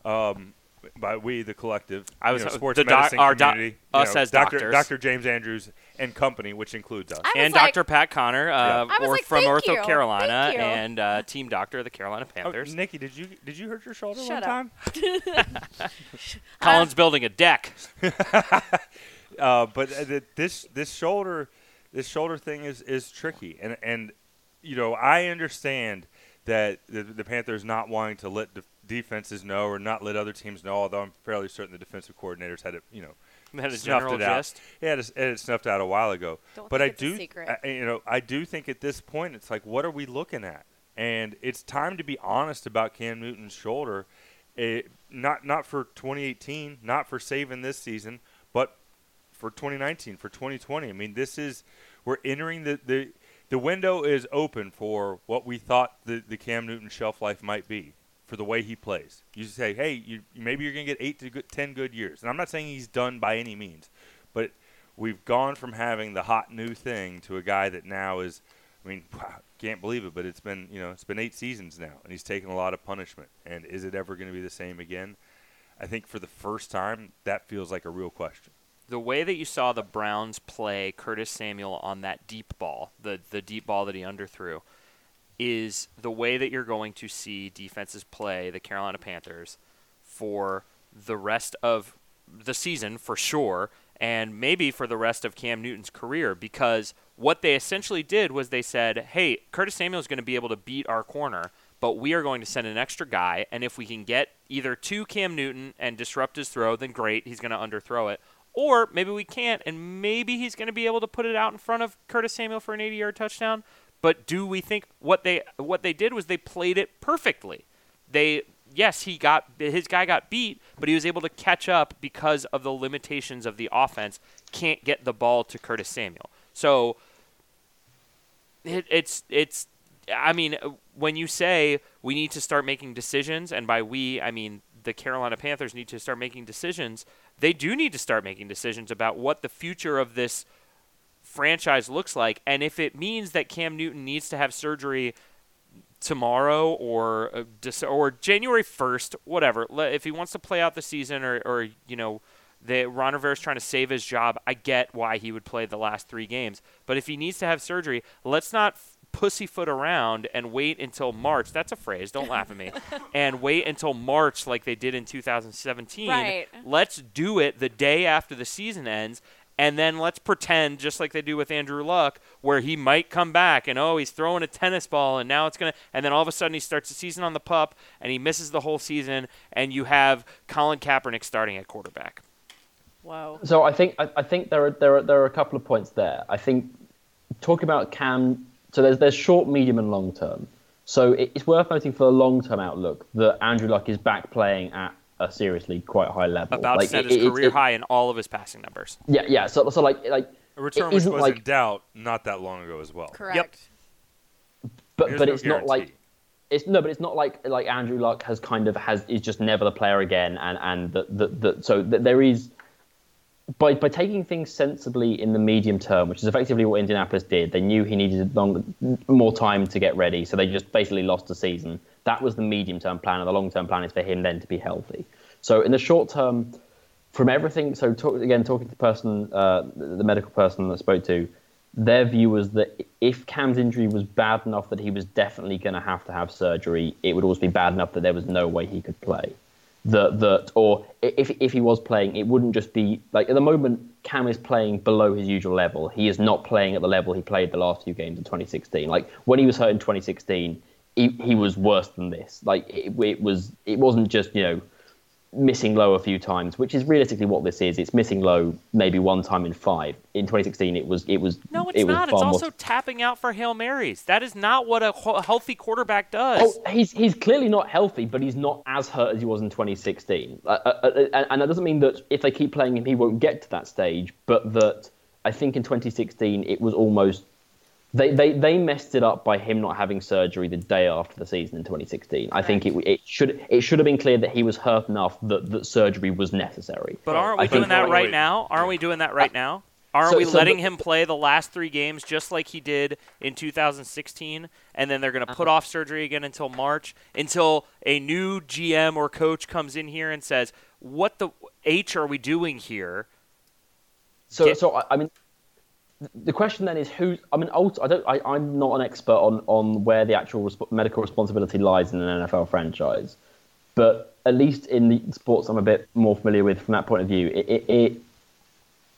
Um, by we, the collective, I was- you know, sports the doc- our doc- community, you us know, as Dr. doctors. Dr. James Andrews and company, which includes us. And like- Dr. Pat Connor, uh, I was or like, from "Thank Ortho you. Carolina, and uh, team doctor of the Carolina Oh, Panthers. Nikki, did you did you hurt your shoulder Shut one up. time? Colin's building a deck. Uh, but uh, th- this this shoulder this shoulder thing is, is tricky, and and you know I understand that the, the Panthers not wanting to let def- defenses know or not let other teams know. Although I'm fairly certain the defensive coordinators had it, you know, Had a snuffed general it out. gist. He had it, it snuffed out a while ago. Don't but think I it's a do, secret. I, you know, I do think at this point it's like, what are we looking at? And it's time to be honest about Cam Newton's shoulder. It, not not for 2018, not for saving this season, but for 2019, for 2020. I mean, this is we're entering the the the window is open for what we thought the the Cam Newton shelf life might be for the way he plays. You say, hey, you, maybe you're going to get eight to good, ten good years, and I'm not saying he's done by any means, but we've gone from having the hot new thing to a guy that now is. I mean, wow, can't believe it, but it's been you know it's been eight seasons now, and he's taken a lot of punishment. And is it ever going to be the same again? I think for the first time, that feels like a real question. the way that you saw the Browns play Curtis Samuel on that deep ball, the the deep ball that he underthrew, is the way that you're going to see defenses play the Carolina Panthers for the rest of the season for sure and maybe for the rest of Cam Newton's career because what they essentially did was they said, "Hey, Curtis Samuel is going to be able to beat our corner, but we are going to send an extra guy and if we can get either to Cam Newton and disrupt his throw, then great, he's going to underthrow it." Or maybe we can't, and maybe he's going to be able to put it out in front of Curtis Samuel for an 80-yard touchdown. But do we think what they what they did was they played it perfectly? they yes, he got his guy got beat, but he was able to catch up because of the limitations of the offense. Can't get the ball to Curtis Samuel. So it, it's it's I mean, when you say we need to start making decisions, and by we I mean the Carolina Panthers need to start making decisions, they do need to start making decisions about what the future of this franchise looks like, and if it means that Cam Newton needs to have surgery tomorrow or uh, or January 1st, whatever. If he wants to play out the season or, or you know, the Ron Rivera's trying to save his job, I get why he would play the last three games. But if he needs to have surgery, let's not pussyfoot around and wait until March. That's a phrase. Don't laugh at me. and wait until March like they did in 2017. Right. Let's do it the day after the season ends. And then let's pretend, just like they do with Andrew Luck, where he might come back and oh, he's throwing a tennis ball, and now it's gonna, and then all of a sudden he starts the season on the pup, and he misses the whole season, and you have Colin Kaepernick starting at quarterback. Whoa. So I think I, I think there are there are there are a couple of points there. I think talking about Cam. So there's there's short, medium, and long term. So it's worth noting for the long term outlook that Andrew Luck is back playing at a seriously quite high level. About Like, to set it- his it- career it- high in all of his passing numbers. Yeah, yeah. So so like like A return it which was like in doubt not that long ago as well. Correct. but There's but no it's not like it's no, but it's not like like Andrew Luck has kind of has is just never the player again, and and that that that so that there is by by taking things sensibly in the medium term, which is effectively what Indianapolis did. They knew he needed long, more time to get ready, so they just basically lost the season. That was the medium term plan, and the long term plan is for him then to be healthy. So in the short term, from everything, so talk, again talking to the person, uh, the the medical person that I spoke to, their view was that if Cam's injury was bad enough that he was definitely going to have to have surgery, it would also be bad enough that there was no way he could play. That that or if if he was playing, it wouldn't just be like at the moment Cam is playing below his usual level. He is not playing at the level he played the last few games in 2016. Like when he was hurt in 2016, he, he was worse than this. Like it, it was it wasn't just you know missing low a few times, which is realistically what this is. It's missing low maybe one time in five. In 2016, it was it was No, it's it was not. It's far more- also tapping out for hail marys. That is not what a healthy quarterback does. Oh, he's he's clearly not healthy, but he's not as hurt as he was in 2016. Uh, uh, uh, and that doesn't mean that if they keep playing him, he won't get to that stage. But that I think in 2016 it was almost they, they, they messed it up by him not having surgery the day after the season in 2016. I think it, it should it should have been clear that he was hurt enough that, that surgery was necessary. But aren't we I doing that right wait. now? Aren't we doing that right now? Aren't So- we so letting the- him play the last three games just like he did in 2016, and then they're going Uh-huh. to put off surgery again until March, until a new GM or coach comes in here and says, "What the h are we doing here?" So, Get- so I, I mean, th- the question then is who? I mean, I don't. I, I'm not an expert on on where the actual resp- medical responsibility lies in an NFL franchise, but at least in the sports I'm a bit more familiar with from that point of view, it it it,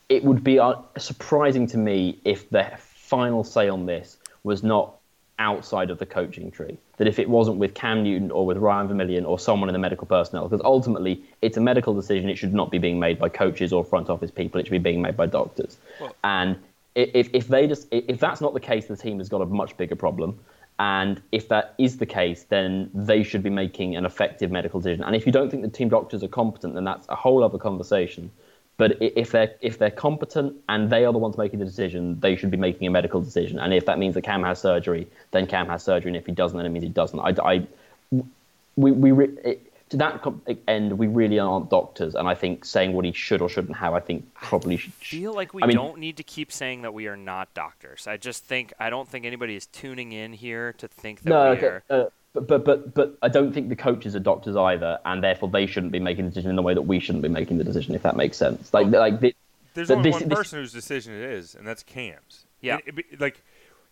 it would be uh, surprising to me if the final say on this was not outside of the coaching tree. That if it wasn't with Cam Newton or with Ryan Vermillion or someone in the medical personnel, because ultimately it's a medical decision. It should not be being made by coaches or front office people. It should be being made by doctors. and i- if, if they just if that's not the case, the team has got a much bigger problem. And if that is the case, then they should be making an effective medical decision. And if you don't think the team doctors are competent, then that's a whole other conversation. But if they're if they're competent and they are the ones making the decision, they should be making a medical decision. And if that means that Cam has surgery, then Cam has surgery. And if he doesn't, then it means he doesn't. I, I we we it, to that end, we really aren't doctors. And I think saying what he should or shouldn't have, I think probably should. feel like we I mean- don't need to keep saying that we are not doctors. I just think I don't think anybody is tuning in here to think that No, we okay, are. uh, but, but but but I don't think the coaches are doctors either, and therefore they shouldn't be making the decision in the way that we shouldn't be making the decision. If that makes sense, like like the, There's But only this- one this- person whose decision it is, and that's Cam's. Yeah. It- it- like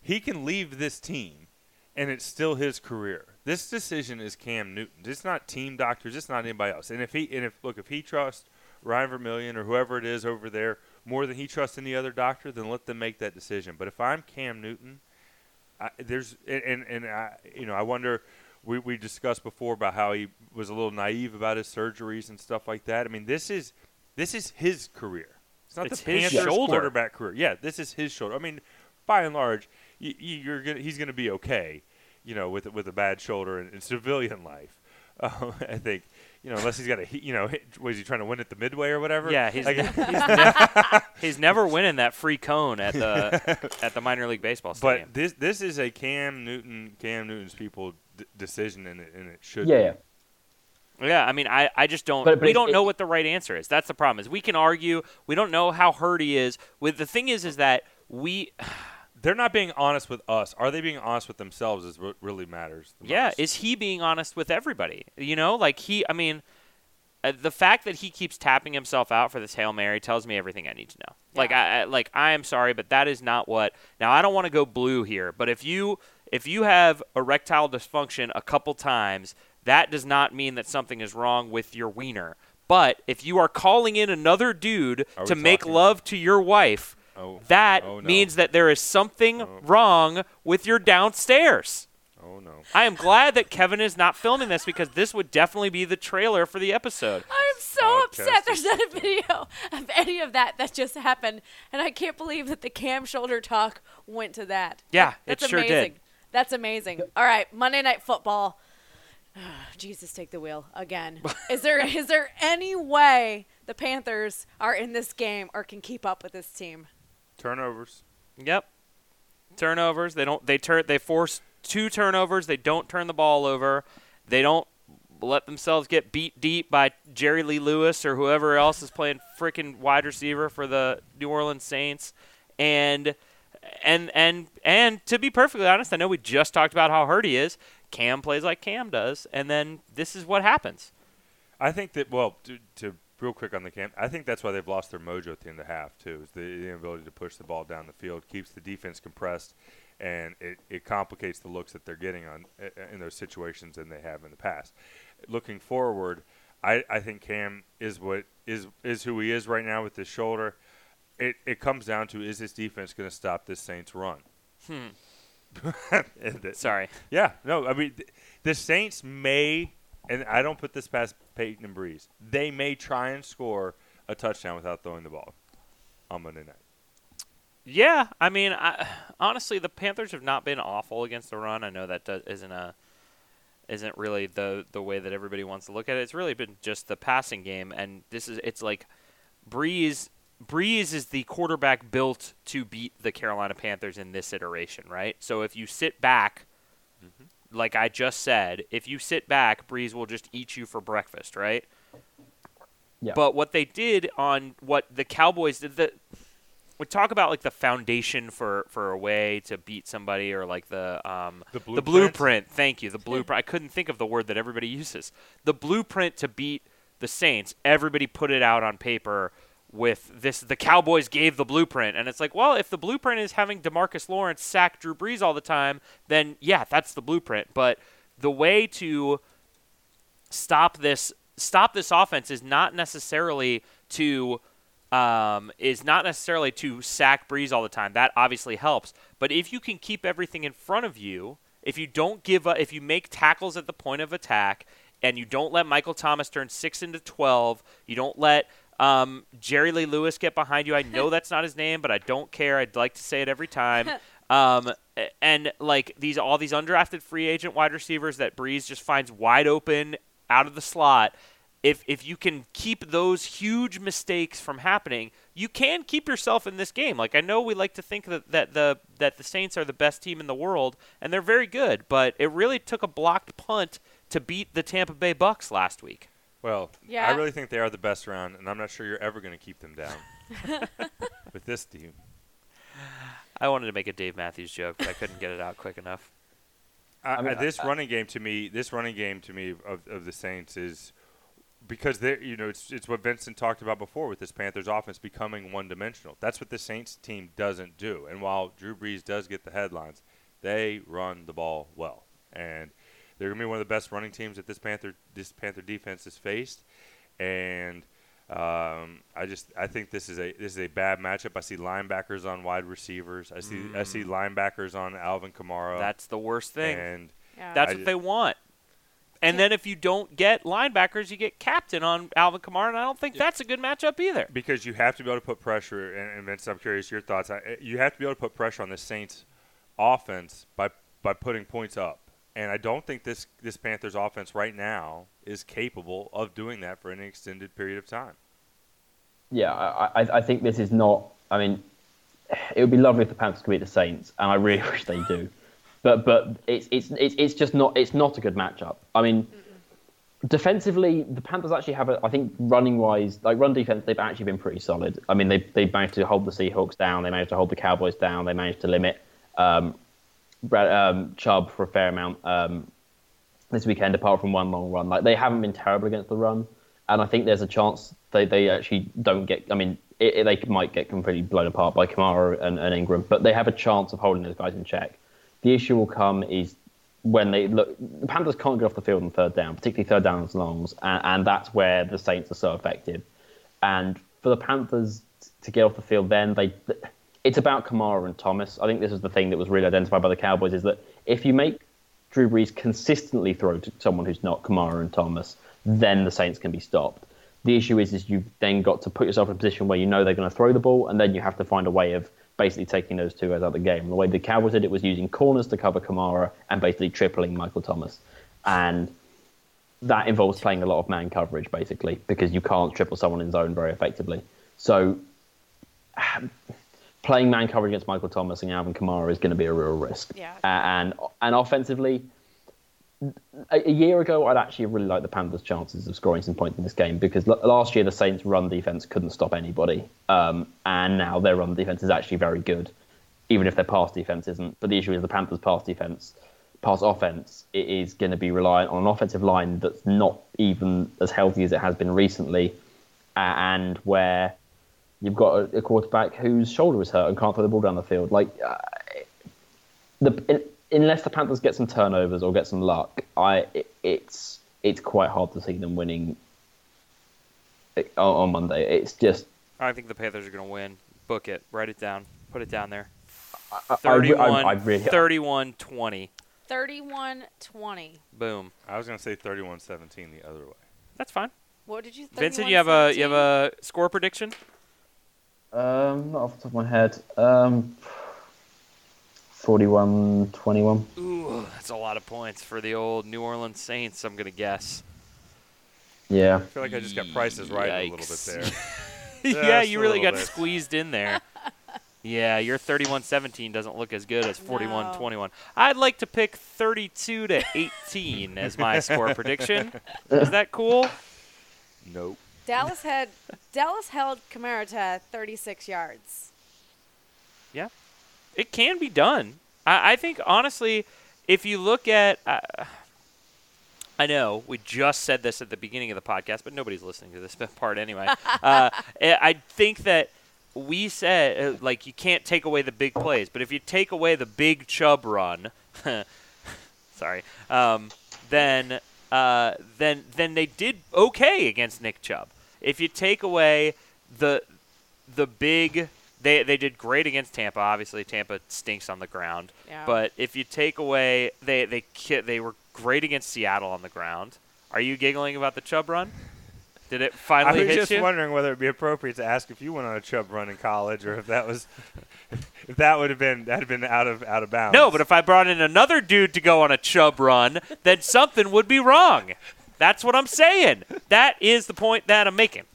he can leave this team, and it's still his career. This decision is Cam Newton. It's not team doctors. It's not anybody else. And if he and if look if he trusts Ryan Vermillion or whoever it is over there more than he trusts any other doctor, then let them make that decision. But if I'm Cam Newton, I, there's and and, I, you know I wonder. We, we discussed before about how he was a little naive about his surgeries and stuff like that. I mean, this is this is his career. It's not It's the his Panthers shoulder. quarterback career. Yeah, this is his shoulder. I mean, by and large, you, you're gonna, he's going to be okay, you know, with with a bad shoulder in, in civilian life. Um, I think you know unless he's got a you know was he trying to win at the midway or whatever? Yeah, he's, Like, ne- he's, never, he's never winning that free cone at the at the minor league baseball stadium. but this this is a Cam Newton Cam Newton's people d- decision and it, and it should Yeah, be. yeah. Yeah, I mean, I, I just don't. But- but we don't it- know what the right answer is. That's the problem. Is we can argue. We don't know how hurt he is. With the thing is, is that we. They're not being honest with us. Are they being honest with themselves? Is what really matters. the Yeah, most. is he being honest with everybody? You know, like he. I mean, uh, the fact that he keeps tapping himself out for this hail mary tells me everything I need to know. Like I, I like I am sorry, but that is not what. Now I don't want to go blue here, but if you if you have erectile dysfunction a couple times, that does not mean that something is wrong with your wiener. But if you are calling in another dude Are we to make love to your wife, Oh, that oh, no. means that there is something wrong with your downstairs. Oh no. I am glad that Kevin is not filming this because this would definitely be the trailer for the episode. I'm so Podcast upset. There's is not a video of any of that that just happened, and I can't believe that the cam shoulder talk went to that. Yeah, it That's sure did. amazing. That's amazing. All right, Monday Night Football. Jesus, take the wheel again. is there is there any way the Panthers are in this game or can keep up with this team? Turnovers. Yep. Turnovers. They don't. They turn. They force two turnovers. They don't turn the ball over. They don't let themselves get beat deep by Jerry Lee Lewis or whoever else is playing freaking wide receiver for the New Orleans Saints. And and and and to be perfectly honest, I know we just talked about how hurt he is. Cam plays like Cam does, and then this is what happens. I think that well, to, to real quick on the camp, I think that's why they've lost their mojo at the end of the half too. Is the, inability to push the ball down the field keeps the defense compressed, and it, it complicates the looks that they're getting on in those situations than they have in the past. Looking forward, I, I think Cam is what is is who he is right now with his shoulder. It it comes down to is this defense going to stop this Saints run? Hmm. Sorry. Yeah, no, I mean, th- the Saints may, and I don't put this past Payton and Brees, they may try and score a touchdown without throwing the ball on Monday night. Yeah, I mean, I, honestly, the Panthers have not been awful against the run. I know that does, isn't a isn't really the the way that everybody wants to look at it. It's really been just the passing game, and this is it's like Brees. Brees is the quarterback built to beat the Carolina Panthers in this iteration, right? So if you sit back, like I just said, if you sit back, Brees will just eat you for breakfast, right? Yeah. But what they did on what the Cowboys did, the we talk about like the foundation for for a way to beat somebody or like the um The the blueprint? blueprint. Thank you. The blueprint. I couldn't think of the word that everybody uses. The blueprint to beat the Saints. Everybody put it out on paper with this. The Cowboys gave the blueprint, and it's like, well, if the blueprint is having Demarcus Lawrence sack Drew Brees all the time, then yeah, that's the blueprint. But the way to stop this stop this offense is not necessarily to um, is not necessarily to sack Brees all the time. That obviously helps. But if you can keep everything in front of you, if you don't give up, if you make tackles at the point of attack, and you don't let Michael Thomas turn six into twelve, you don't let um, Jerry Lee Lewis get behind you. I know that's not his name, but I don't care. I'd like to say it every time. Um, and like these, all these undrafted free agent wide receivers that Brees just finds wide open out of the slot. If if you can keep those huge mistakes from happening, you can keep yourself in this game. Like I know we like to think that, that the that the Saints are the best team in the world, and they're very good, but it really took a blocked punt to beat the Tampa Bay Bucks last week. Well, Yeah. I really think they are the best around, and I'm not sure you're ever going to keep them down with this team. I wanted to make a Dave Matthews joke, but I couldn't get it out quick enough. I, mean, I- this I- running game to me, this running game to me of, of the Saints is because they, you know, it's it's what Vincent talked about before with this Panthers offense becoming one dimensional. That's what the Saints team doesn't do. And while Drew Brees does get the headlines, they run the ball well, and they're gonna be one of the best running teams that this Panther this Panther defense has faced. And um, I just I think this is a this is a bad matchup. I see linebackers on wide receivers. I see I see linebackers on Alvin Kamara. That's the worst thing. and Yeah. That's I what ju- they want. And then if you don't get linebackers, you get Captain on Alvin Kamara, and I don't think that's a good matchup either. because you have to be able to put pressure. And, and Vince, I'm curious your thoughts. I, you have to be able to put pressure on the Saints' offense by by putting points up. And I don't think this this Panthers offense right now is capable of doing that for any extended period of time. Yeah, I, I, I think this is not. I mean, it would be lovely if the Panthers could beat the Saints, and I really wish they do. But but it's it's it's, it's just not it's not a good matchup. I mean, defensively, the Panthers actually have a. I think running wise, like run defense, they've actually been pretty solid. I mean, they they managed to hold the Seahawks down. They managed to hold the Cowboys down. They managed to limit um, Brad, um, Chubb for a fair amount um, this weekend, apart from one long run. Like they haven't been terrible against the run, and I think there's a chance they, they actually don't get. I mean, it, it- they might get completely blown apart by Kamara and, and Ingram, but they have a chance of holding those guys in check. The issue will come is when they look. The Panthers can't get off the field on third down, particularly third down and longs, and, and that's where the Saints are so effective. And for the Panthers to get off the field, then they. It's about Kamara and Thomas. I think this is the thing that was really identified by the Cowboys is that if you make Drew Brees consistently throw to someone who's not Kamara and Thomas, then the Saints can be stopped. The issue is, is you've then got to put yourself in a position where you know they're going to throw the ball, and then you have to find a way of basically taking those two guys out of the game. The way the Cowboys did it was using corners to cover Kamara and basically tripling Michael Thomas, and that involves playing a lot of man coverage basically because you can't triple someone in zone very effectively. So playing man coverage against Michael Thomas and Alvin Kamara is going to be a real risk. Yeah. And and offensively, a, a year ago, I'd actually really liked the Panthers' chances of scoring some points in this game because l- last year the Saints' run defense couldn't stop anybody, um, and now their run defense is actually very good, even if their pass defense isn't. But the issue is the Panthers' pass defense, pass offense, it is going to be reliant on an offensive line that's not even as healthy as it has been recently, and where you've got a, a quarterback whose shoulder is hurt and can't throw the ball down the field. Like uh, the in, unless the Panthers get some turnovers or get some luck, I it, it's it's quite hard to see them winning on, on Monday. It's just I think the Panthers are going to win. Book it. Write it down. Put it down there. I, I, 31, I, I really 31 20. 31 20. Boom. I was going to say 31-17 the other way. That's fine. What did you Vincent, you have a you have a score prediction? Um not off the top of my head. Um, 41-21. Ooh, that's a lot of points for the old New Orleans Saints. I'm going to guess. Yeah. I feel like I just got prices right a little bit there. yeah, you really got bit. squeezed in there. yeah, your 31-17 doesn't look as good as 41-21. No. I'd like to pick 32 to 18 as my score prediction. Is that cool? Nope. Dallas had Dallas held Kamara to 36 yards. Yeah, it can be done. I, I think honestly, if you look at, uh, I know we just said this at the beginning of the podcast, but nobody's listening to this part anyway. uh, I I think that we said uh, like you can't take away the big plays, but if you take away the big Chubb run, sorry, um, then uh, then then they did okay against Nick Chubb. If you take away the the big they they did great against Tampa. Obviously, Tampa stinks on the ground. Yeah. But if you take away they they they were great against Seattle on the ground. Are you giggling about the Chubb run? Did it I was hit just you? wondering whether it'd be appropriate to ask if you went on a Chubb run in college, or if that was, if that would have been that had been out of out of bounds. No, but if I brought in another dude to go on a Chubb run, then something would be wrong. That's what I'm saying. That is the point that I'm making.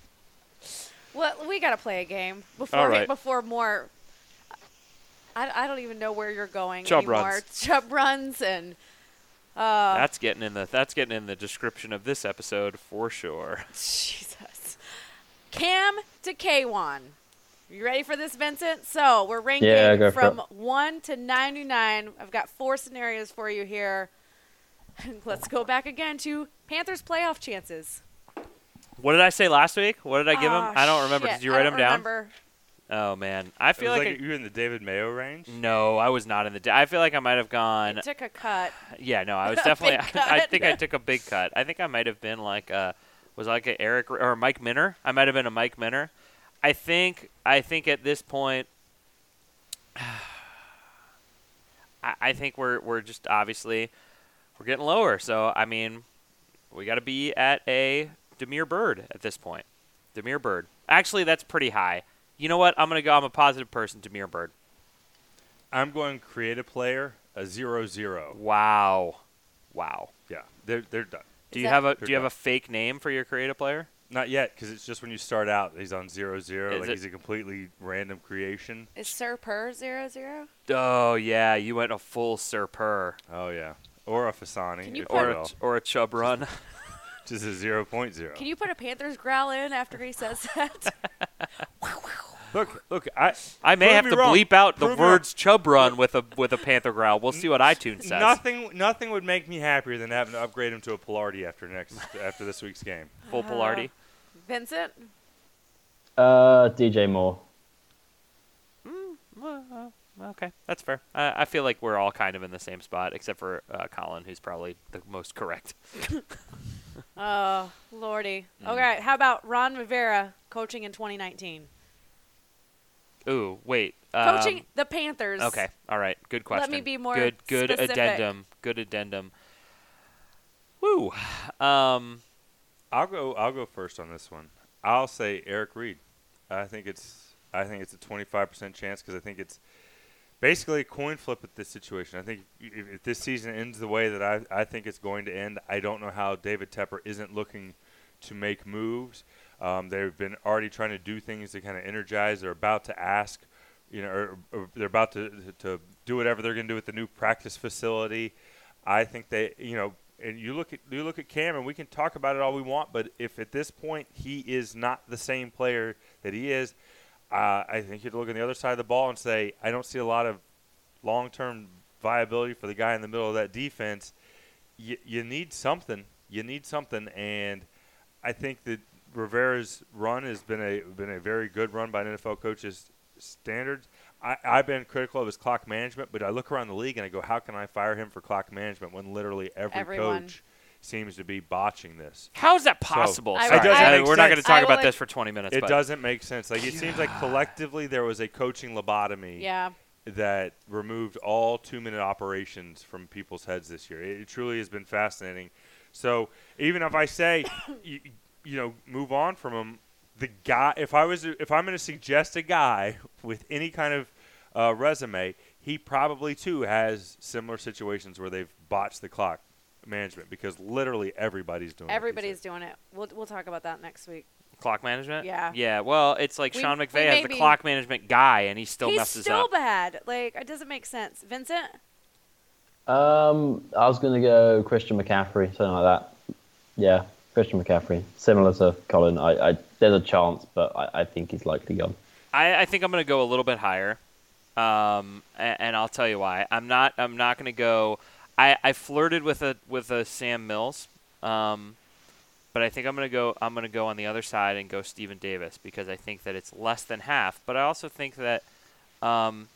Well, we got to play a game before All right. before more. I, I don't even know where you're going Chubb anymore. runs. Chubb runs and uh, that's getting in the that's getting in the description of this episode for sure. Jesus. Cam to K1. You ready for this, Vincent? So we're ranking Yeah, from 1 to 99. I've got four scenarios for you here. Let's go back again to Panthers playoff chances. What did I say last week? What did I give Ah, him? I don't remember. shit. Did you I write don't them down? remember. Oh man, I It feel was like, like, I- you were in the David Mayo range. no, I was not in the. Da- I feel like I might have gone. It took a cut. Yeah, no, I was definitely. big I think I took a big cut. I think I might have been like a, was like a Eric or Mike Minter. I might have been a Mike Minter. I think. I think at this point. I, I think we're we're just obviously, we're getting lower. So I mean, we got to be at a Damiere Byrd at this point. Damiere Byrd. Actually, that's pretty high. You know what? I'm gonna go. I'm a positive person. Damiere Byrd. I'm going to create a player a zero zero. Wow. Wow. Yeah, they're they're done. Do Is you that- have a do you have a fake name for your creative player? Not yet, because it's just when you start out, he's on zero zero. Is like it- he's a completely random creation. Is Sir Purr zero zero? Oh yeah, you went a full Sir Purr Oh yeah, or a Fasani, Can you if put- or a, will, or a Chubb Run. just a zero point zero. Can you put a Panthers growl in after he says that? Look, look, I I may Prove have me to wrong. bleep out the Prove me wrong. words Chubb Run with a with a Panther growl. We'll see what iTunes says. nothing nothing would make me happier than having to upgrade him to a Palardy after next after this week's game. Full Palardy. Vincent? Uh, DJ Moore. Well, uh, okay, that's fair. Uh, I feel like we're all kind of in the same spot, except for uh, Colin, who's probably the most correct. Oh, lordy. Mm. Okay, how about Ron Rivera coaching in 2019? Ooh, wait. Um, Coaching the Panthers. Okay, all right. Good question. Let me be more good. Good specific. addendum. Good addendum. Woo. Um. I'll go. I'll go first on this one. I'll say Eric Reid. I think it's. I think it's a 25% chance because I think it's basically a coin flip at this situation. I think if, if this season ends the way that I, I think it's going to end, I don't know how David Tepper isn't looking to make moves. Um, they've been already trying to do things to kind of energize. They're about to ask, you know, or, or they're about to to do whatever they're going to do with the new practice facility. I think they, you know, and you look at you look at Cam, and we can talk about it all we want, but if at this point he is not the same player that he is, uh, I think you'd look on the other side of the ball and say, I don't see a lot of long-term viability for the guy in the middle of that defense. You, you need something. You need something, and I think that Rivera's run has been a been a very good run by an NFL coach's standards. I, I've been critical of his clock management, but I look around the league and I go, how can I fire him for clock management when literally every Everyone. coach seems to be botching this? How is that possible? I- Sorry, It doesn't I- make we're not going to talk I about this for 20 minutes. It but doesn't make sense. Like it seems like collectively there was a coaching lobotomy Yeah. that removed all two-minute operations from people's heads this year. It, truly has been fascinating. So even if I say, you, you know, move on from him, the guy. If I was, if I'm going to suggest a guy with any kind of uh, resume, he probably too has similar situations where they've botched the clock management because literally everybody's doing. it Everybody's days. doing it. We'll, we'll talk about that next week. Clock management? Yeah. Yeah. Well, it's like We- Sean we McVay has the maybe- clock management guy, and he still He's messes still up. bad. Like, it doesn't make sense. Vincent? Um, I was going to go Christian McCaffrey, something like that. Yeah, Christian McCaffrey, similar to Colin. I, I there's a chance, but I, I think he's likely gone. I, I think I'm going to go a little bit higher, um, and, and I'll tell you why. I'm not. I'm not going to go. I, I flirted with a with a Sam Mills, um, but I think I'm going to go. I'm to go on the other side and go Stephen Davis because I think that it's less than half. But I also think that um,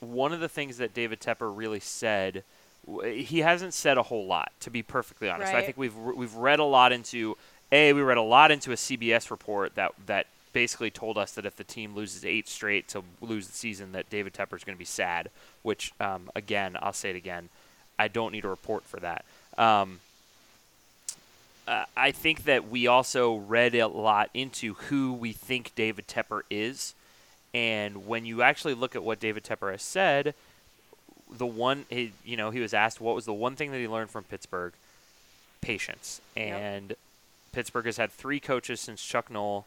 one of the things that David Tepper really said. He hasn't said a whole lot, to be perfectly honest. I think we've we've read a lot into a we read a lot into a CBS report that that basically told us that if the team loses eight straight to lose the season, that David Tepper is going to be sad. Which, um, again, I'll say it again, I don't need a report for that. Um, uh, I think that we also read a lot into who we think David Tepper is, and when you actually look at what David Tepper has said, the one he, you know he was asked what was the one thing that he learned from Pittsburgh, patience, Yep. and Pittsburgh has had three coaches since Chuck Noll.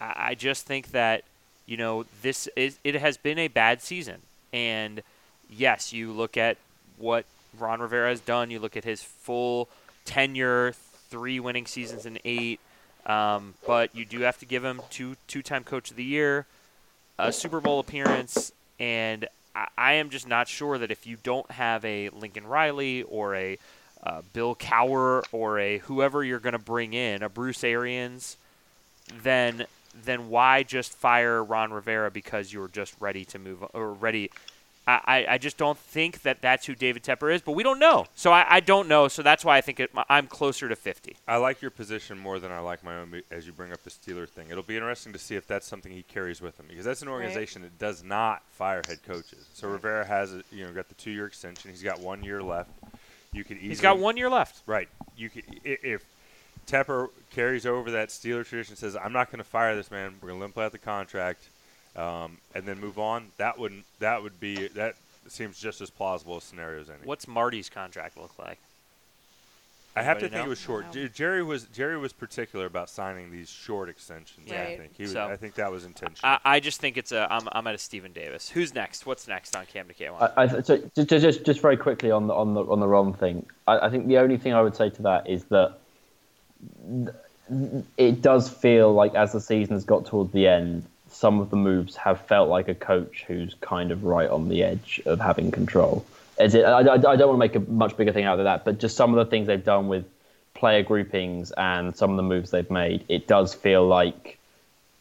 I, I just think that you know this is it has been a bad season, and yes, you look at what Ron Rivera has done. You look at his full tenure, three winning seasons in eight. Um, but you do have to give him two two-time Coach of the Year, a Super Bowl appearance, and I, I am just not sure that if you don't have a Lincoln Riley or a uh, Bill Cowher or a whoever you're going to bring in, a Bruce Arians, then then why just fire Ron Rivera because you're just ready to move or ready? I, I- I just don't think that that's who David Tepper is, but we don't know. So I, I don't know. So that's why I think it, I'm closer to 50. I like your position more than I like my own as you bring up the Steeler thing. It'll be interesting to see if that's something he carries with him because that's an organization that does not fire head coaches. So Rivera has a, you know got the two year extension. He's got one year left. You could easily He's got one year left. right. You could if Tepper carries over that Steeler tradition, says I'm not going to fire this man. We're going to let him play out the contract, um, and then move on. That would that would be that seems just as plausible a scenario as any. What's Marty's contract look like? I have to think know? it was short. Wow. J- Jerry was Jerry was particular about signing these short extensions. I Right. think he was, So- I think that was intentional. I, I just think it's a. I'm, I'm at a Stephen Davis. Who's next? What's next on Cam to K1? I, I, so just, just just very quickly on the on the on the Ron thing, I, I think the only thing I would say to that is that it does feel like as the season has got towards the end, some of the moves have felt like a coach who's kind of right on the edge of having control. Is it, I, I, don't want to make a much bigger thing out of that, but just some of the things they've done with player groupings and some of the moves they've made, it does feel like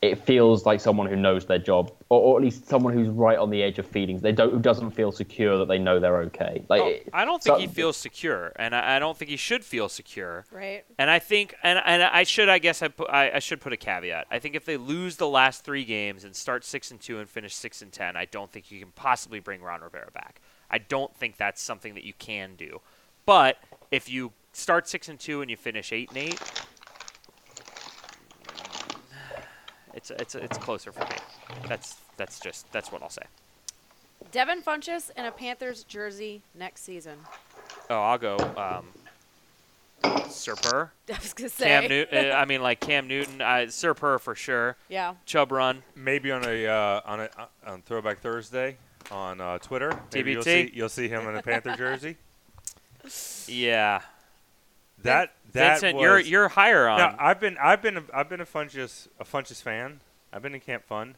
it feels like someone who knows their job, or, or at least someone who's right on the edge of feelings. They don't, who doesn't feel secure that they know they're okay. Like, Oh, I don't think so- he feels secure, and I, I don't think he should feel secure. Right. And I think, and, and I should, I guess, I, put, I, I should put a caveat. I think if they lose the last three games and start six and two and finish six and ten, I don't think you can possibly bring Ron Rivera back. I don't think that's something that you can do. But if you start six and two and you finish eight and eight, it's it's it's closer for me. That's that's just that's what I'll say. Devin Funchess in a Panthers jersey next season. Oh, I'll go. Um, Sir Purr, I was gonna say. Cam Newton. I mean, like Cam Newton, uh, Sir Purr for sure. Yeah. Chubb Run. Maybe on a uh, on a uh, on Throwback Thursday on uh, Twitter. Maybe you'll TBT. see you'll see him in a Panther jersey. Yeah, That that Vincent, was, you're you're higher on. Now, I've been I've been a, I've been a Funchess a Funchess fan. I've been in Camp Fun,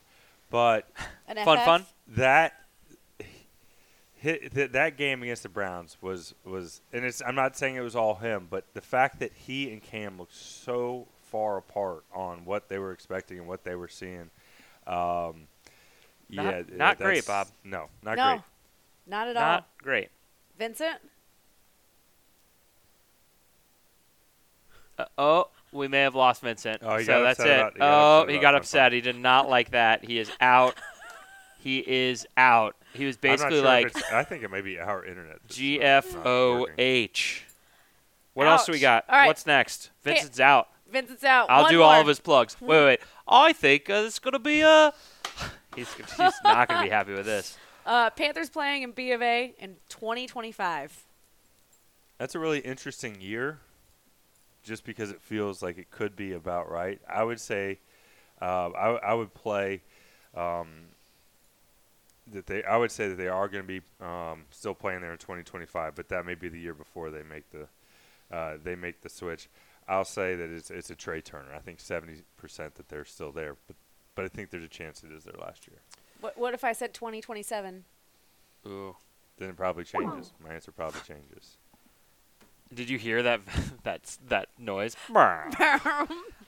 but An fun, FF? fun. that hit, that that game against the Browns was was and it's I'm not saying it was all him, but the fact that he and Cam looked so far apart on what they were expecting and what they were seeing. Um, Not- yeah, not great, Bob. No, not no, great. not at all. Not great. Vincent. Uh, oh, we may have lost Vincent. Oh, he so got that's upset it. about- he oh, upset he got fun, upset. He did not like that. He is out. he is out. He was basically I'm not sure like if it's- I think it may be our internet. G F O H. G not- F not O working. H. What else do we got? All right. What's next? Vincent's out. Vincent's out. I'll One do more. all of his plugs. Wait, wait, wait. I think uh, it's gonna be uh He's he's not gonna be happy with this. Uh, Panthers playing in B of A in 2025. That's a really interesting year, just because it feels like it could be about right. I would say, uh, I, I would play um, that they. I would say that they are going to be um, still playing there in 2025, but that may be the year before they make the uh, they make the switch. I'll say that it's it's a Trai Turner. I think 70% that they're still there, but but I think there's a chance it is their last year. What, what if I said 2027? Ooh. Then it probably changes. My answer probably changes. Did you hear that that that noise?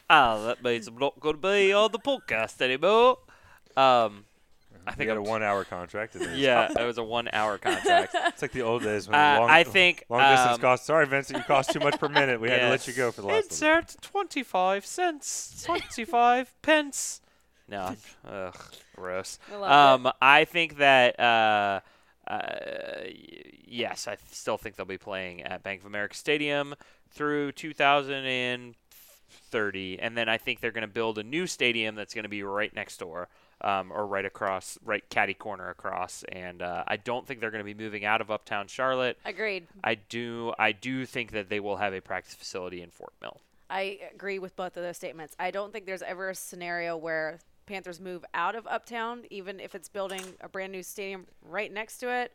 Ah, that means I'm not going to be on the podcast anymore. Um, I I think think got a I'm- one-hour contract. And then Yeah, it was a one-hour contract. It's like the old days when Uh, long, I think, long distance um, cost. Sorry, Vincent, you cost too much per minute. We had to let you go for the last one. Insert twenty-five cents, twenty-five pence. No, ugh, gross. I love Um, I think that uh, uh, yes, I still think they'll be playing at Bank of America Stadium through 2030, and then I think they're going to build a new stadium that's going to be right next door. Um, or right across, right caddy corner across, and uh, I don't think they're going to be moving out of Uptown Charlotte. Agreed. I do, I do think that they will have a practice facility in Fort Mill. I agree with both of those statements. I don't think there's ever a scenario where Panthers move out of Uptown, even if it's building a brand new stadium right next to it.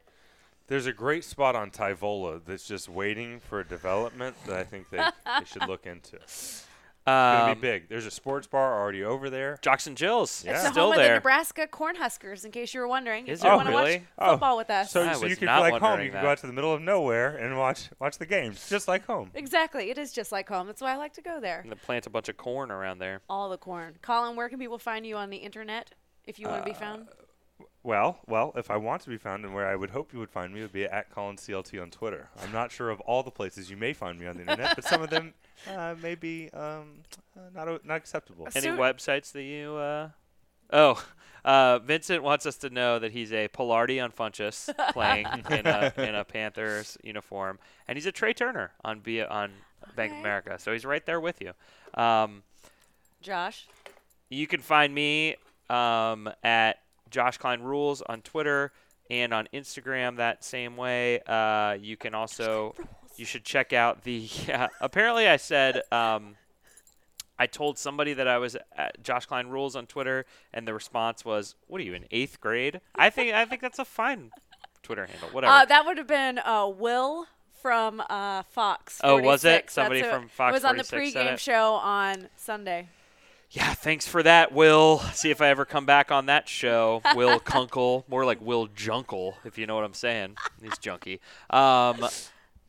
There's a great spot on Tyvola that's just waiting for a development that I think they, they should look into. It's gonna Um, be big. There's a sports bar already over there. Jackson Jills, Yeah. It's the still home of the there. Nebraska Cornhuskers, in case you were wondering. Is if you it want to really? watch football with us. So, I so was you can not feel like home. wondering You can that. go out to the middle of nowhere and watch watch the games, just like home. exactly. It is just like home. That's why I like to go there. And then plant a bunch of corn around there. All the corn. Colin, where can people find you on the internet if you want Uh, to be found? Well, well, if I want to be found and where I would hope you would find me would be at ColinCLT on Twitter. I'm not sure of all the places you may find me on the internet, but some of them uh, may be um, uh, not o- not acceptable. Any So- websites that you? Uh... Oh, uh, Vincent wants us to know that he's a Palardy on Funchess playing in a in a Panthers uniform, and he's a Trai Turner on B on Bank of Okay. America. So he's right there with you. Um, Josh? You can find me um, at Josh Klein Rules on Twitter and on Instagram that same way. Uh, you can also you should check out the. Yeah, apparently, I said um, I told somebody that I was at Josh Klein Rules on Twitter, and the response was, "What are you in eighth grade?" I think I think that's a fine Twitter handle. Whatever. Uh, that would have been uh, Will from uh, Fox. Oh, was it? Somebody That's from Fox It was on the 46 pregame show on Sunday. Yeah, thanks for that, Will. See if I ever come back on that show. Will Kunkel, more like Will Junkle, if you know what I'm saying. He's junky. Um,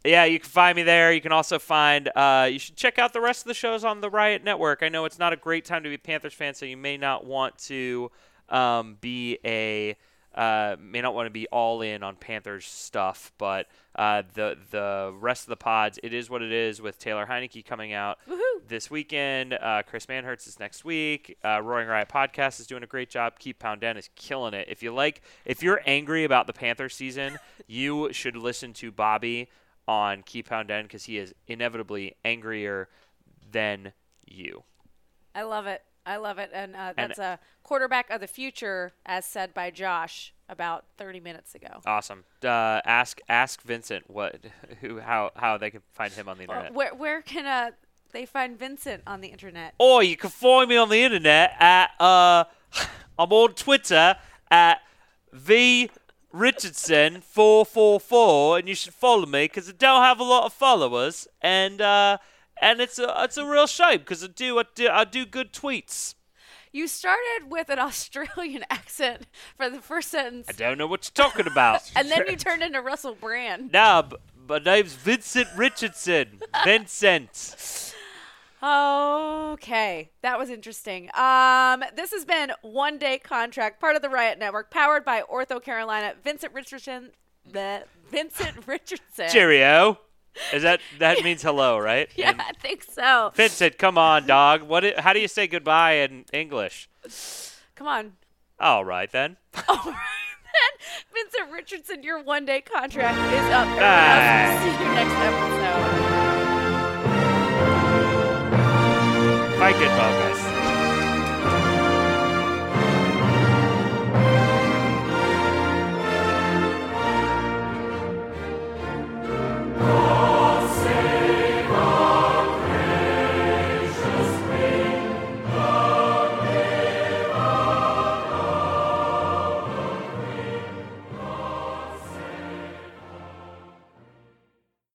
yeah, you can find me there. You can also find. Uh, you should check out the rest of the shows on the Riot Network. I know it's not a great time to be a Panthers fan, so you may not want to um, be a uh, may not want to be all in on Panthers stuff, but uh, the the rest of the pods, it is what it is. With Taylor Heinicke coming out this weekend, uh, Chris Manhertz is next week. Uh, Roaring Riot podcast is doing a great job. Keep Pounding is killing it. If you like, if you're angry about the Panther season, you should listen to Bobby on Keep Pounding because he is inevitably angrier than you. I love it. I love it. And uh, And- that's a quarterback of the future, as said by Josh about 30 minutes ago. Awesome. Uh, ask ask Vincent what who how how they can find him on the internet. where where can uh, they find Vincent on the internet? Or you can find me on the internet at uh I'm on Twitter at V Richardson four four four, and you should follow me because I don't have a lot of followers, and uh and it's a it's a real shame because I do I do I do good tweets. You started with an Australian accent for the first sentence, I don't know what you're talking about. and then you turned into Russell Brand. nah, b- my name's Vincent Richardson. Vincent. Okay, that was interesting. Um, this has been One Day Contract, part of the Riot Network, powered by OrthoCarolina. Vincent Richardson, the Vincent Richardson. Cheerio. Is that that means hello, right? Yeah, and I think so. Vincent, "Come on, dog. What? How do you say goodbye in English?" Come on. All right then. All right then. Vincent Richardson, your one-day contract is up. Bye. See you next episode. Fight it, guys.